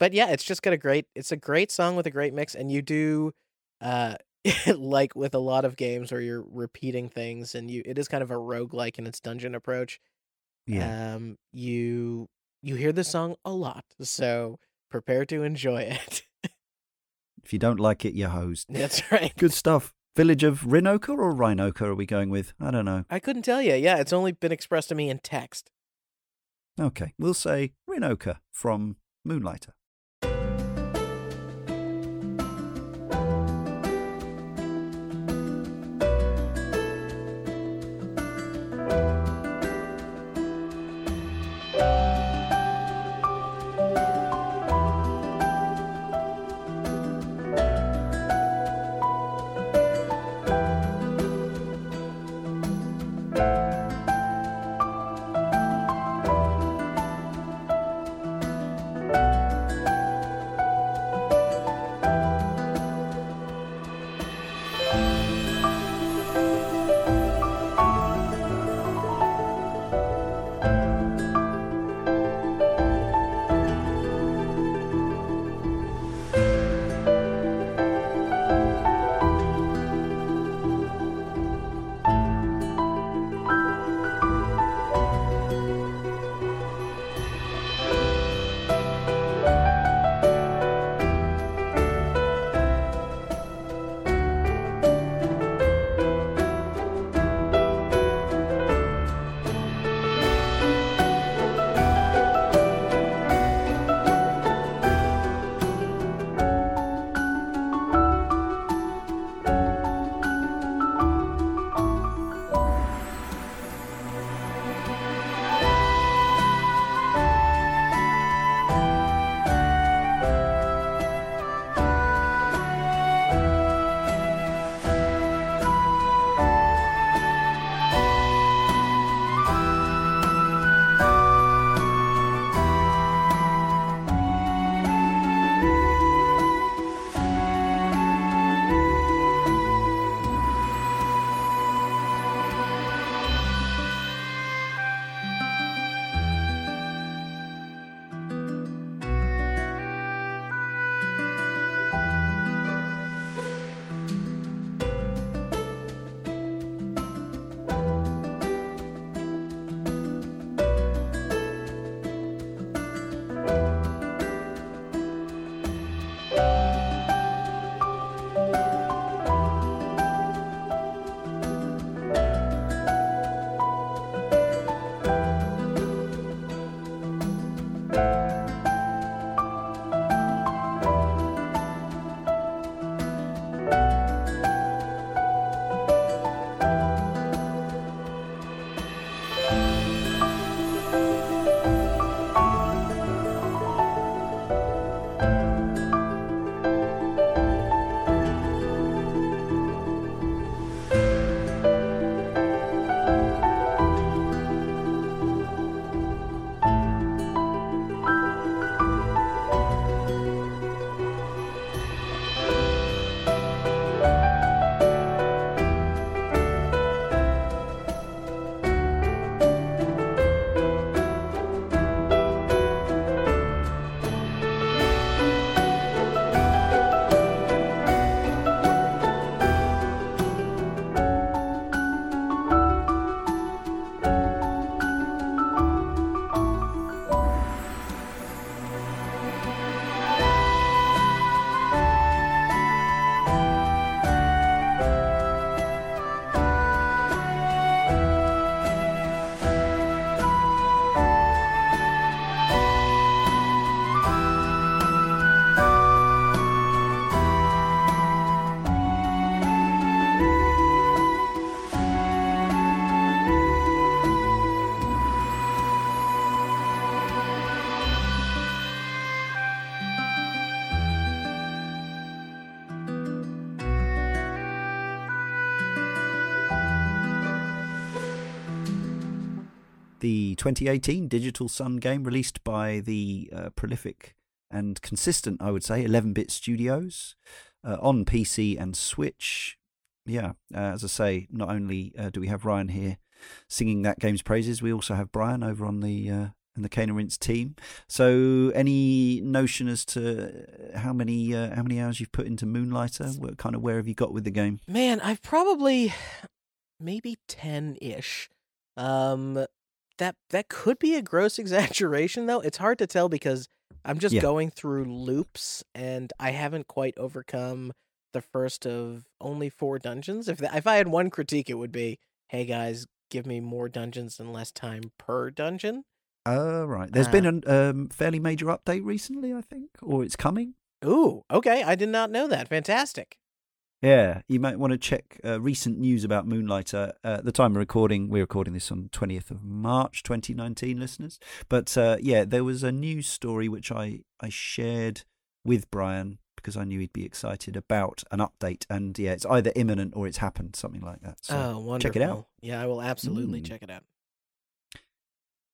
but yeah, it's just got a great it's a great song with a great mix and you do uh like with a lot of games where you're repeating things and you it is kind of a roguelike in its dungeon approach. Yeah. Um you you hear the song a lot. So prepare to enjoy it. if you don't like it, you're hosed. That's right. Good stuff. Village of Rynoka or Rhinoka are we going with? I don't know. I couldn't tell you. Yeah, it's only been expressed to me in text. Okay, we'll say Rynoka from Moonlighter. The 2018 Digital Sun game released by the uh, prolific and consistent, I would say, 11 bit studios uh, on PC and Switch. Yeah, uh, as I say, not only uh, do we have Ryan here singing that game's praises, we also have Brian over on the uh, in the Cane and Rinse team. So, any notion as to how many uh, how many hours you've put into Moonlighter? What kind of where have you got with the game? Man, I've probably maybe ten ish. Um, that that could be a gross exaggeration though. It's hard to tell because I'm just Yeah. going through loops and I haven't quite overcome the first of only four dungeons. If if I had one critique, it would be, "Hey guys, give me more dungeons and less time per dungeon." Oh, right. There's Uh, been a um, fairly major update recently, I think, or it's coming. Ooh, okay, I did not know that. Fantastic. Yeah, you might want to check uh, recent news about Moonlighter. Uh, at the time of recording, we're recording this on 20th of March 2019, listeners. But uh, yeah, there was a news story which I, I shared with Brian because I knew he'd be excited about an update. And yeah, it's either imminent or it's happened, something like that. So oh, wonderful. check it out. Yeah, I will absolutely Mm. check it out.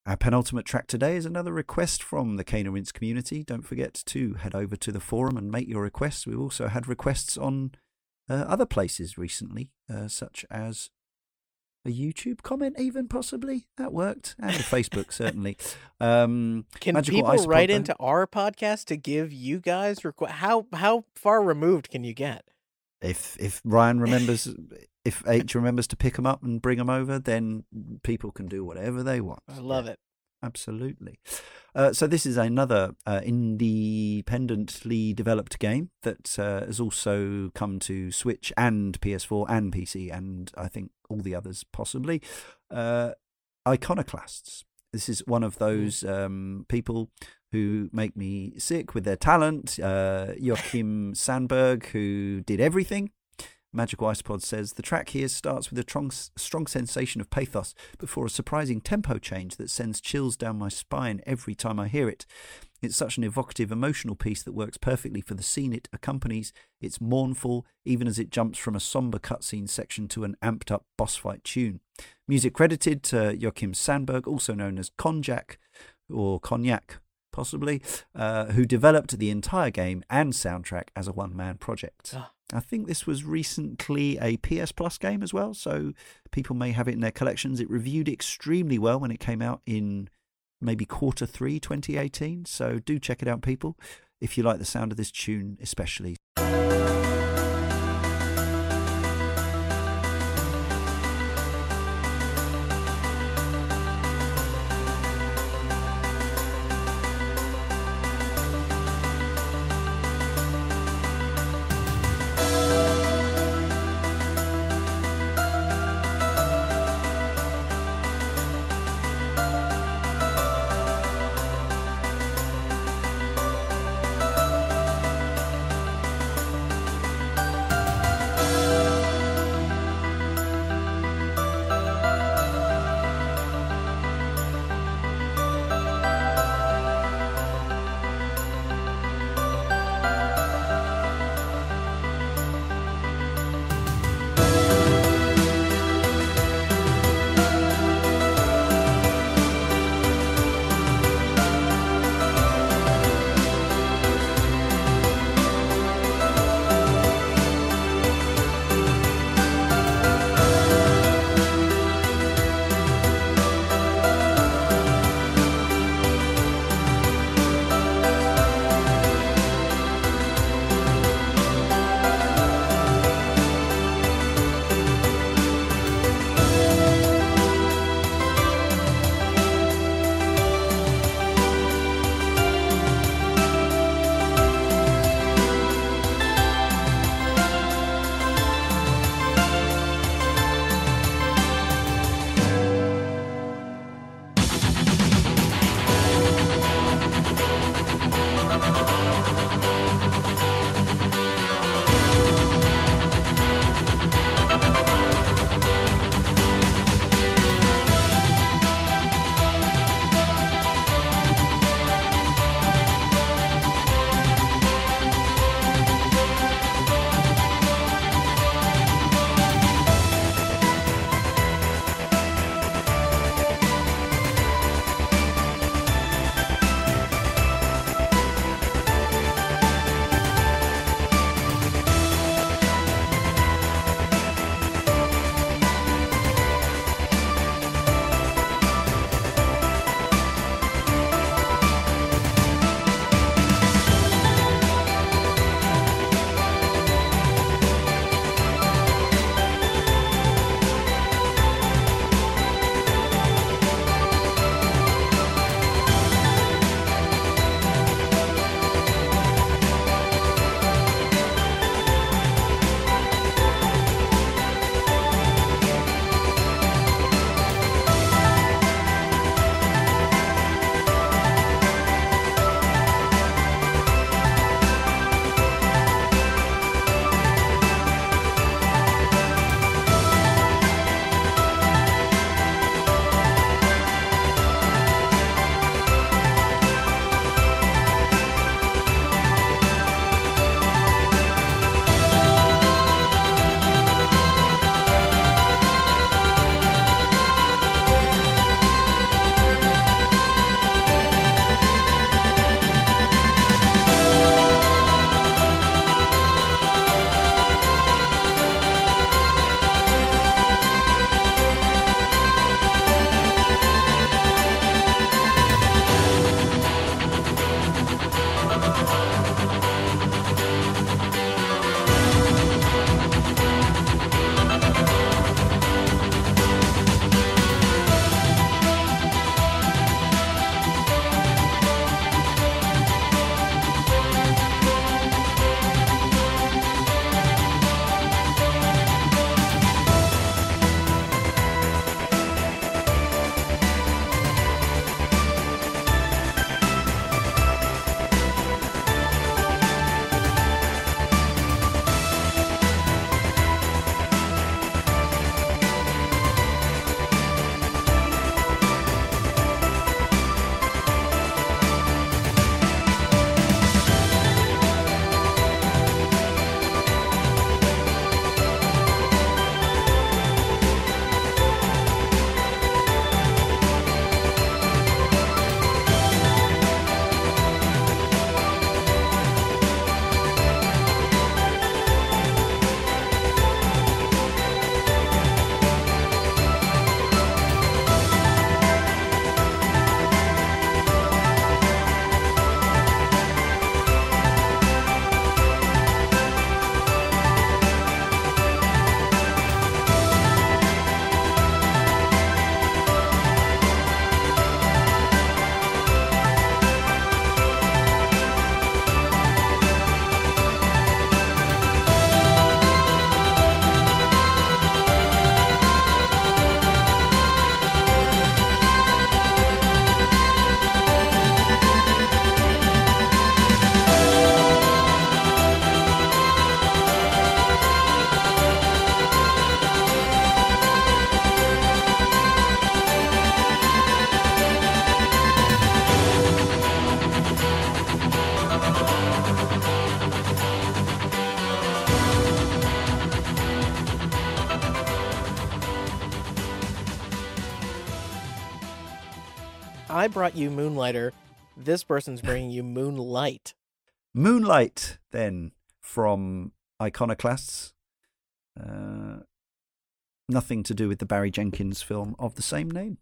Our penultimate track today is another request from the Cane Rinse community. Don't forget to head over to the forum and make your requests. We've also had requests on uh, other places recently, uh, such as a YouTube comment, even possibly that worked, and a Facebook certainly. Um, Can Magical people Ice write though? into our podcast to give you guys requ- how how far removed can you get? if if Ryan remembers, if H remembers to pick them up and bring them over, then people can do whatever they want. I love it. Absolutely. Uh, so this is another uh, independently developed game that uh, has also come to Switch and PS4 and PC and I think all the others possibly. Uh, Iconoclasts. This is one of those um, people who make me sick with their talent. Uh, Joakim Sandberg, who did everything. Magical Icepod says the track here starts with a strong, strong sensation of pathos before a surprising tempo change that sends chills down my spine every time I hear it. It's such an evocative, emotional piece that works perfectly for the scene it accompanies. It's mournful, even as it jumps from a somber cutscene section to an amped up boss fight tune. Music credited to Joakim Sandberg, also known as Konjak or Cognac, possibly, uh, who developed the entire game and soundtrack as a one man project. Ah. I think this was recently a PS Plus game as well, so people may have it in their collections. It reviewed extremely well when it came out in maybe quarter three 2018, so do check it out, people, if you like the sound of this tune, especially. I brought you Moonlighter. This person's bringing you Moonlight. Moonlight, then, from Iconoclasts. Uh, nothing to do with the Barry Jenkins film of the same name.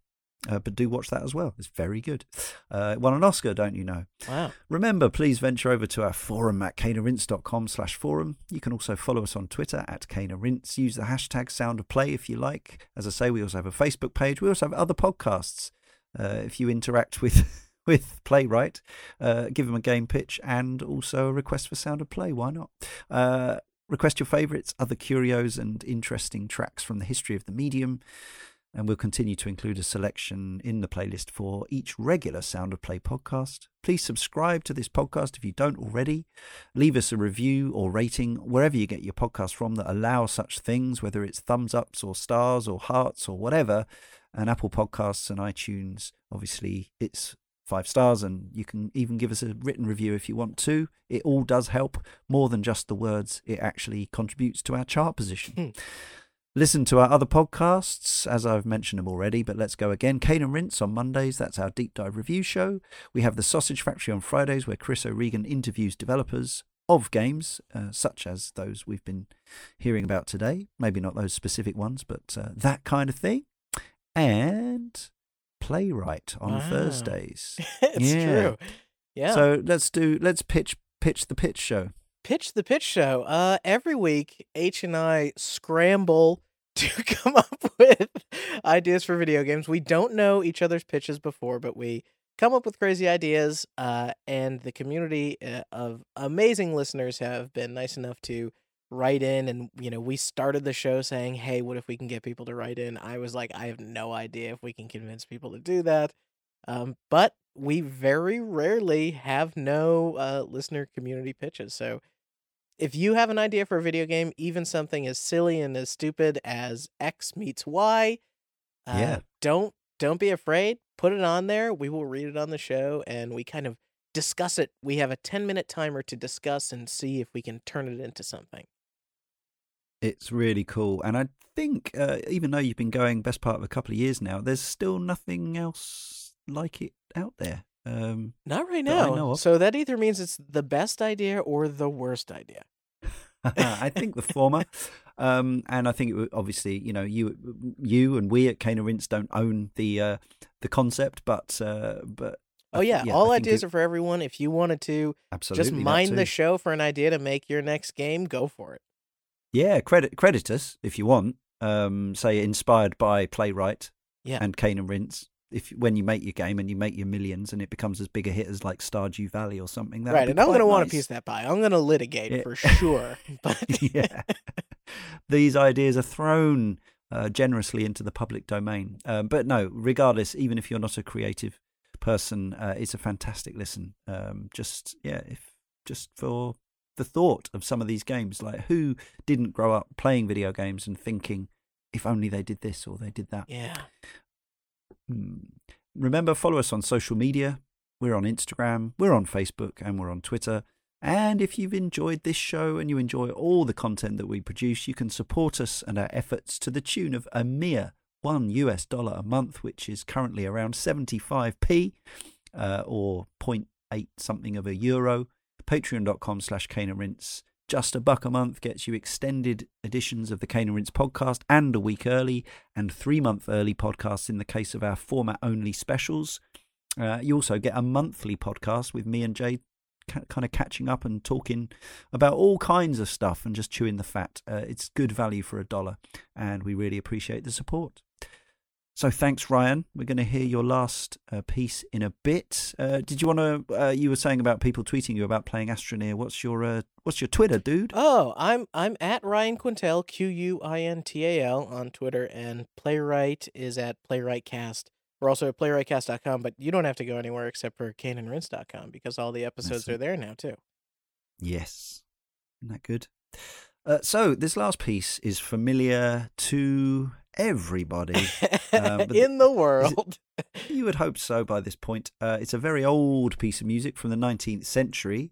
Uh, but do watch that as well. It's very good. Uh, it won an Oscar, don't you know? Wow. Remember, please venture over to our forum at caneandrinse.com slash forum. You can also follow us on Twitter at caneandrinse. Use the hashtag sound of play if you like. As I say, we also have a Facebook page. We also have other podcasts. Uh, if you interact with with Play;Write, uh, give them a game pitch and also a request for sound of play. Why not? Uh, request your favourites, other curios, and interesting tracks from the history of the medium and we'll continue to include a selection in the playlist for each regular Sound of Play podcast. Please subscribe to this podcast if you don't already. Leave us a review or rating wherever you get your podcast from that allow such things, whether it's thumbs ups or stars or hearts or whatever. And Apple Podcasts and iTunes, obviously, it's five stars, and you can even give us a written review if you want to. It all does help more than just the words, it actually contributes to our chart position. Listen to our other podcasts, as I've mentioned them already, but let's go again. Cane and Rinse on Mondays, that's our deep dive review show. We have The Sausage Factory on Fridays, where Chris O'Regan interviews developers of games, uh, such as those we've been hearing about today. Maybe not those specific ones, but uh, that kind of thing. And Play;Write on Wow. Thursdays. it's Yeah. true. Yeah. So let's do, let's pitch, pitch the pitch show. pitch the pitch show. Uh, every week, H and I scramble to come up with ideas for video games. We don't know each other's pitches before, but we come up with crazy ideas. Uh, and the community uh, of amazing listeners have been nice enough to write in. And you know, we started the show saying, "Hey, what if we can get people to write in?" I was like, I have no idea if we can convince people to do that. Um, but we very rarely have no uh, listener community pitches. So if you have an idea for a video game, even something as silly and as stupid as X meets Y, uh, Yeah. don't don't be afraid. Put it on there. We will read it on the show, and we kind of discuss it. We have a ten minute timer to discuss and see if we can turn it into something. It's really cool. And I think, uh, even though you've been going best part of a couple of years now, there's still nothing else like it out there. Um, Not right now. So that either means it's the best idea or the worst idea. I think the former. Um, and I think it would, obviously, you know, you you and we at Cane and Rinse don't own the uh, the concept, but uh, but Oh yeah, I all think ideas it- are for everyone. If you wanted to absolutely just mind the show for an idea to make your next game, go for it. Yeah, credit credit us if you want. Um, say inspired by Play;Write Yeah. and Cane and Rinse. If when you make your game and you make your millions and it becomes as big a hit as like Stardew Valley or something, that right, and I'm going to want a piece of that pie. I'm gonna litigate Yeah. for sure. But yeah. These ideas are thrown uh, generously into the public domain. Um, but no, regardless, even if you're not a creative person, uh, it's a fantastic listen. Um, just yeah, if just for the thought of some of these games, like who didn't grow up playing video games and thinking, if only they did this or they did that. yeah, Hmm. Remember, follow us on social media. We're on Instagram, we're on Facebook, and we're on Twitter. And if you've enjoyed this show and you enjoy all the content that we produce, you can support us and our efforts to the tune of a mere one US dollar a month, which is currently around 75p uh, or 0.8 something of a euro. Patreon.com slash Cane Rinse. Just a buck a month gets you extended editions of the Cane and Rinse podcast and a week early and three month early podcasts in the case of our format only specials. Uh, you also get a monthly podcast with me and Jay kind of catching up and talking about all kinds of stuff and just chewing the fat. Uh, it's good value for a dollar, and we really appreciate the support. So thanks, Ryan. We're going to hear your last uh, piece in a bit. Uh, did you want to? Uh, you were saying about people tweeting you about playing Astroneer. What's your uh, What's your Twitter, dude? Oh, I'm I'm at Ryan Quintal, Q U I N T A L on Twitter, and Play;Write is at PlaywrightCast. We're also at playwrightcast.com, but you don't have to go anywhere except for caneandrinse.com because all the episodes are there now too. Yes. Isn't that good? Uh, so this last piece is familiar to everybody. Um, In the world. You would hope so by this point. Uh, it's a very old piece of music from the 19th century,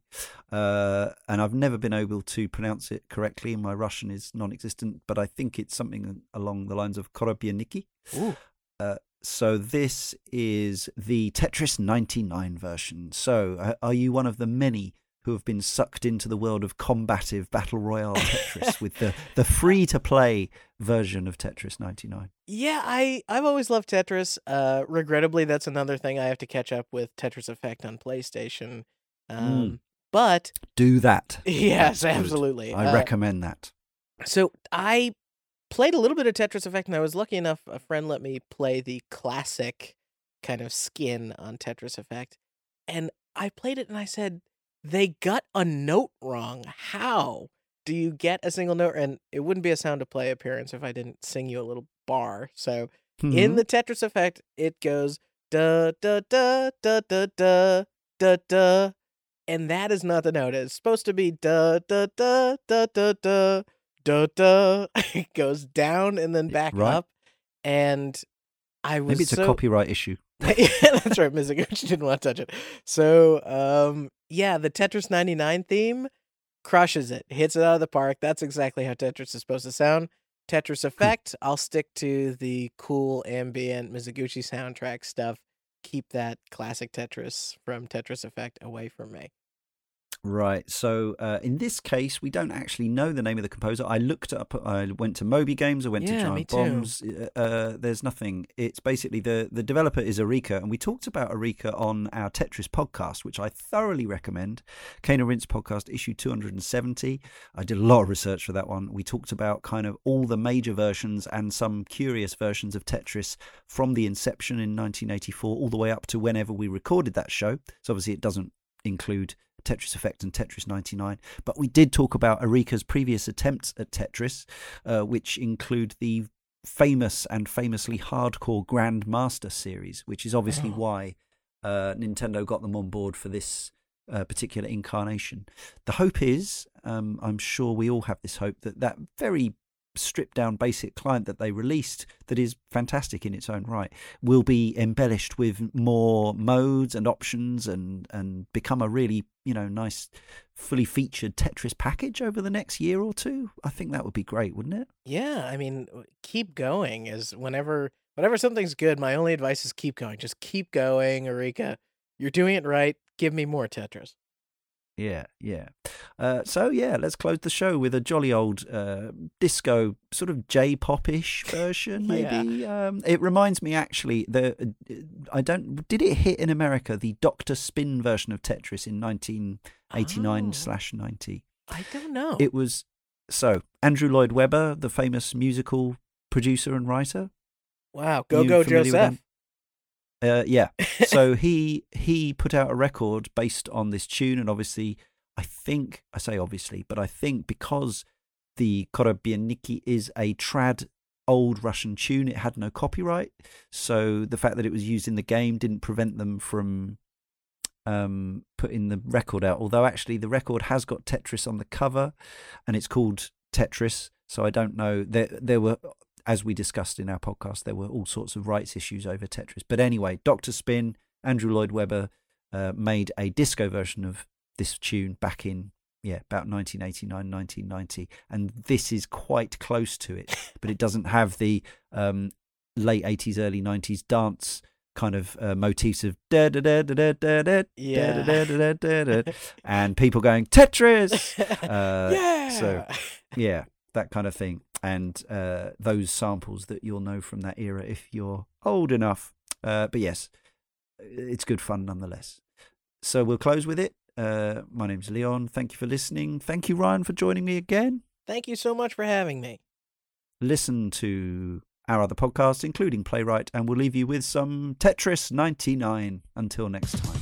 uh, and I've never been able to pronounce it correctly. My Russian is non existent, but I think it's something along the lines of Korobeiniki. Ooh. Uh, So this is the Tetris 99 version. So uh, are you one of the many who have been sucked into the world of combative battle royale Tetris with the, the free to play version of Tetris 99? Yeah, I I've always loved Tetris. Uh, regrettably, that's another thing I have to catch up with Tetris Effect on PlayStation. Um, Mm. But Do that. yes, That's good. absolutely. I Uh, recommend that. So I played a little bit of Tetris Effect, and I was lucky enough a friend let me play the classic kind of skin on Tetris Effect, and I played it and I said they got a note wrong. How do you get a single note? And it wouldn't be a sound to play appearance if I didn't sing you a little bar. So in Mhm. the Tetris Effect, it goes da da da da da da da da, and that is not the note. It's supposed to be da da da da da da da da. It goes down and then back Right. up, and I was Maybe it's so... a copyright issue. Yeah, that's right. Mizuguchi didn't want to touch it. So, um, yeah, the Tetris 99 theme crushes it, hits it out of the park. That's exactly how Tetris is supposed to sound. Tetris Effect, I'll stick to the cool ambient Mizuguchi soundtrack stuff. Keep that classic Tetris from Tetris Effect away from me. Right. So uh, in this case, we don't actually know the name of the composer. I looked up. I went to Moby Games. I went Yeah, to Giant. Bombs. Uh, Uh, there's nothing. It's basically the the developer is Arika, and we talked about Arika on our Tetris podcast, which I thoroughly recommend. Cane and Rinse podcast, issue 270. I did a lot of research for that one. We talked about kind of all the major versions and some curious versions of Tetris from the inception in 1984 all the way up to whenever we recorded that show. So obviously it doesn't include Tetris Effect and Tetris 99. But we did talk about Arika's previous attempts at Tetris, uh, which include the famous and famously hardcore Grandmaster series, which is obviously Oh. why uh, Nintendo got them on board for this uh, particular incarnation. The hope is, um, I'm sure we all have this hope, that that very stripped down basic client that they released that is fantastic in its own right will be embellished with more modes and options and and become a really you know nice fully featured tetris package over the next year or two i think that would be great wouldn't it Yeah, I mean, keep going. Is whenever whenever something's good, my only advice is keep going. Just keep going, Arika. You're doing it right. Give me more Tetris. Yeah yeah uh, so yeah let's close the show with a jolly old uh, disco sort of j-pop-ish version Yeah. maybe um, it reminds me actually the i don't did it hit in america the dr spin version of tetris in 1989 Oh. slash 90 I don't know. It was so Andrew Lloyd Webber, the famous musical producer and writer. wow, go you go Joseph. Uh, yeah. so he he put out a record based on this tune, and obviously, I think I say obviously, but I think because the Korobeiniki is a trad old Russian tune, it had no copyright. So the fact that it was used in the game didn't prevent them from um, putting the record out. Although actually, the record has got Tetris on the cover, and it's called Tetris. So I don't know. There there were as we discussed in our podcast, there were all sorts of rights issues over Tetris. But anyway, Dr. Spin, Andrew Lloyd Webber uh, made a disco version of this tune back in, yeah, about 1989, 1990. And this is quite close to it, but it doesn't have the um, late 80s, early 90s dance kind of uh, motifs of da da da da da da da Yeah. da da da da da da and people going Tetris. Uh, yeah. so- yeah, that kind of thing. And uh, those samples that you'll know from that era if you're old enough. Uh, but yes, it's good fun nonetheless. So we'll close with it. Uh, my name's Leon. Thank you for listening. Thank you, Ryan, for joining me again. Thank you so much for having me. Listen to our other podcasts, including Play;Write, and we'll leave you with some Tetris 99. Until next time.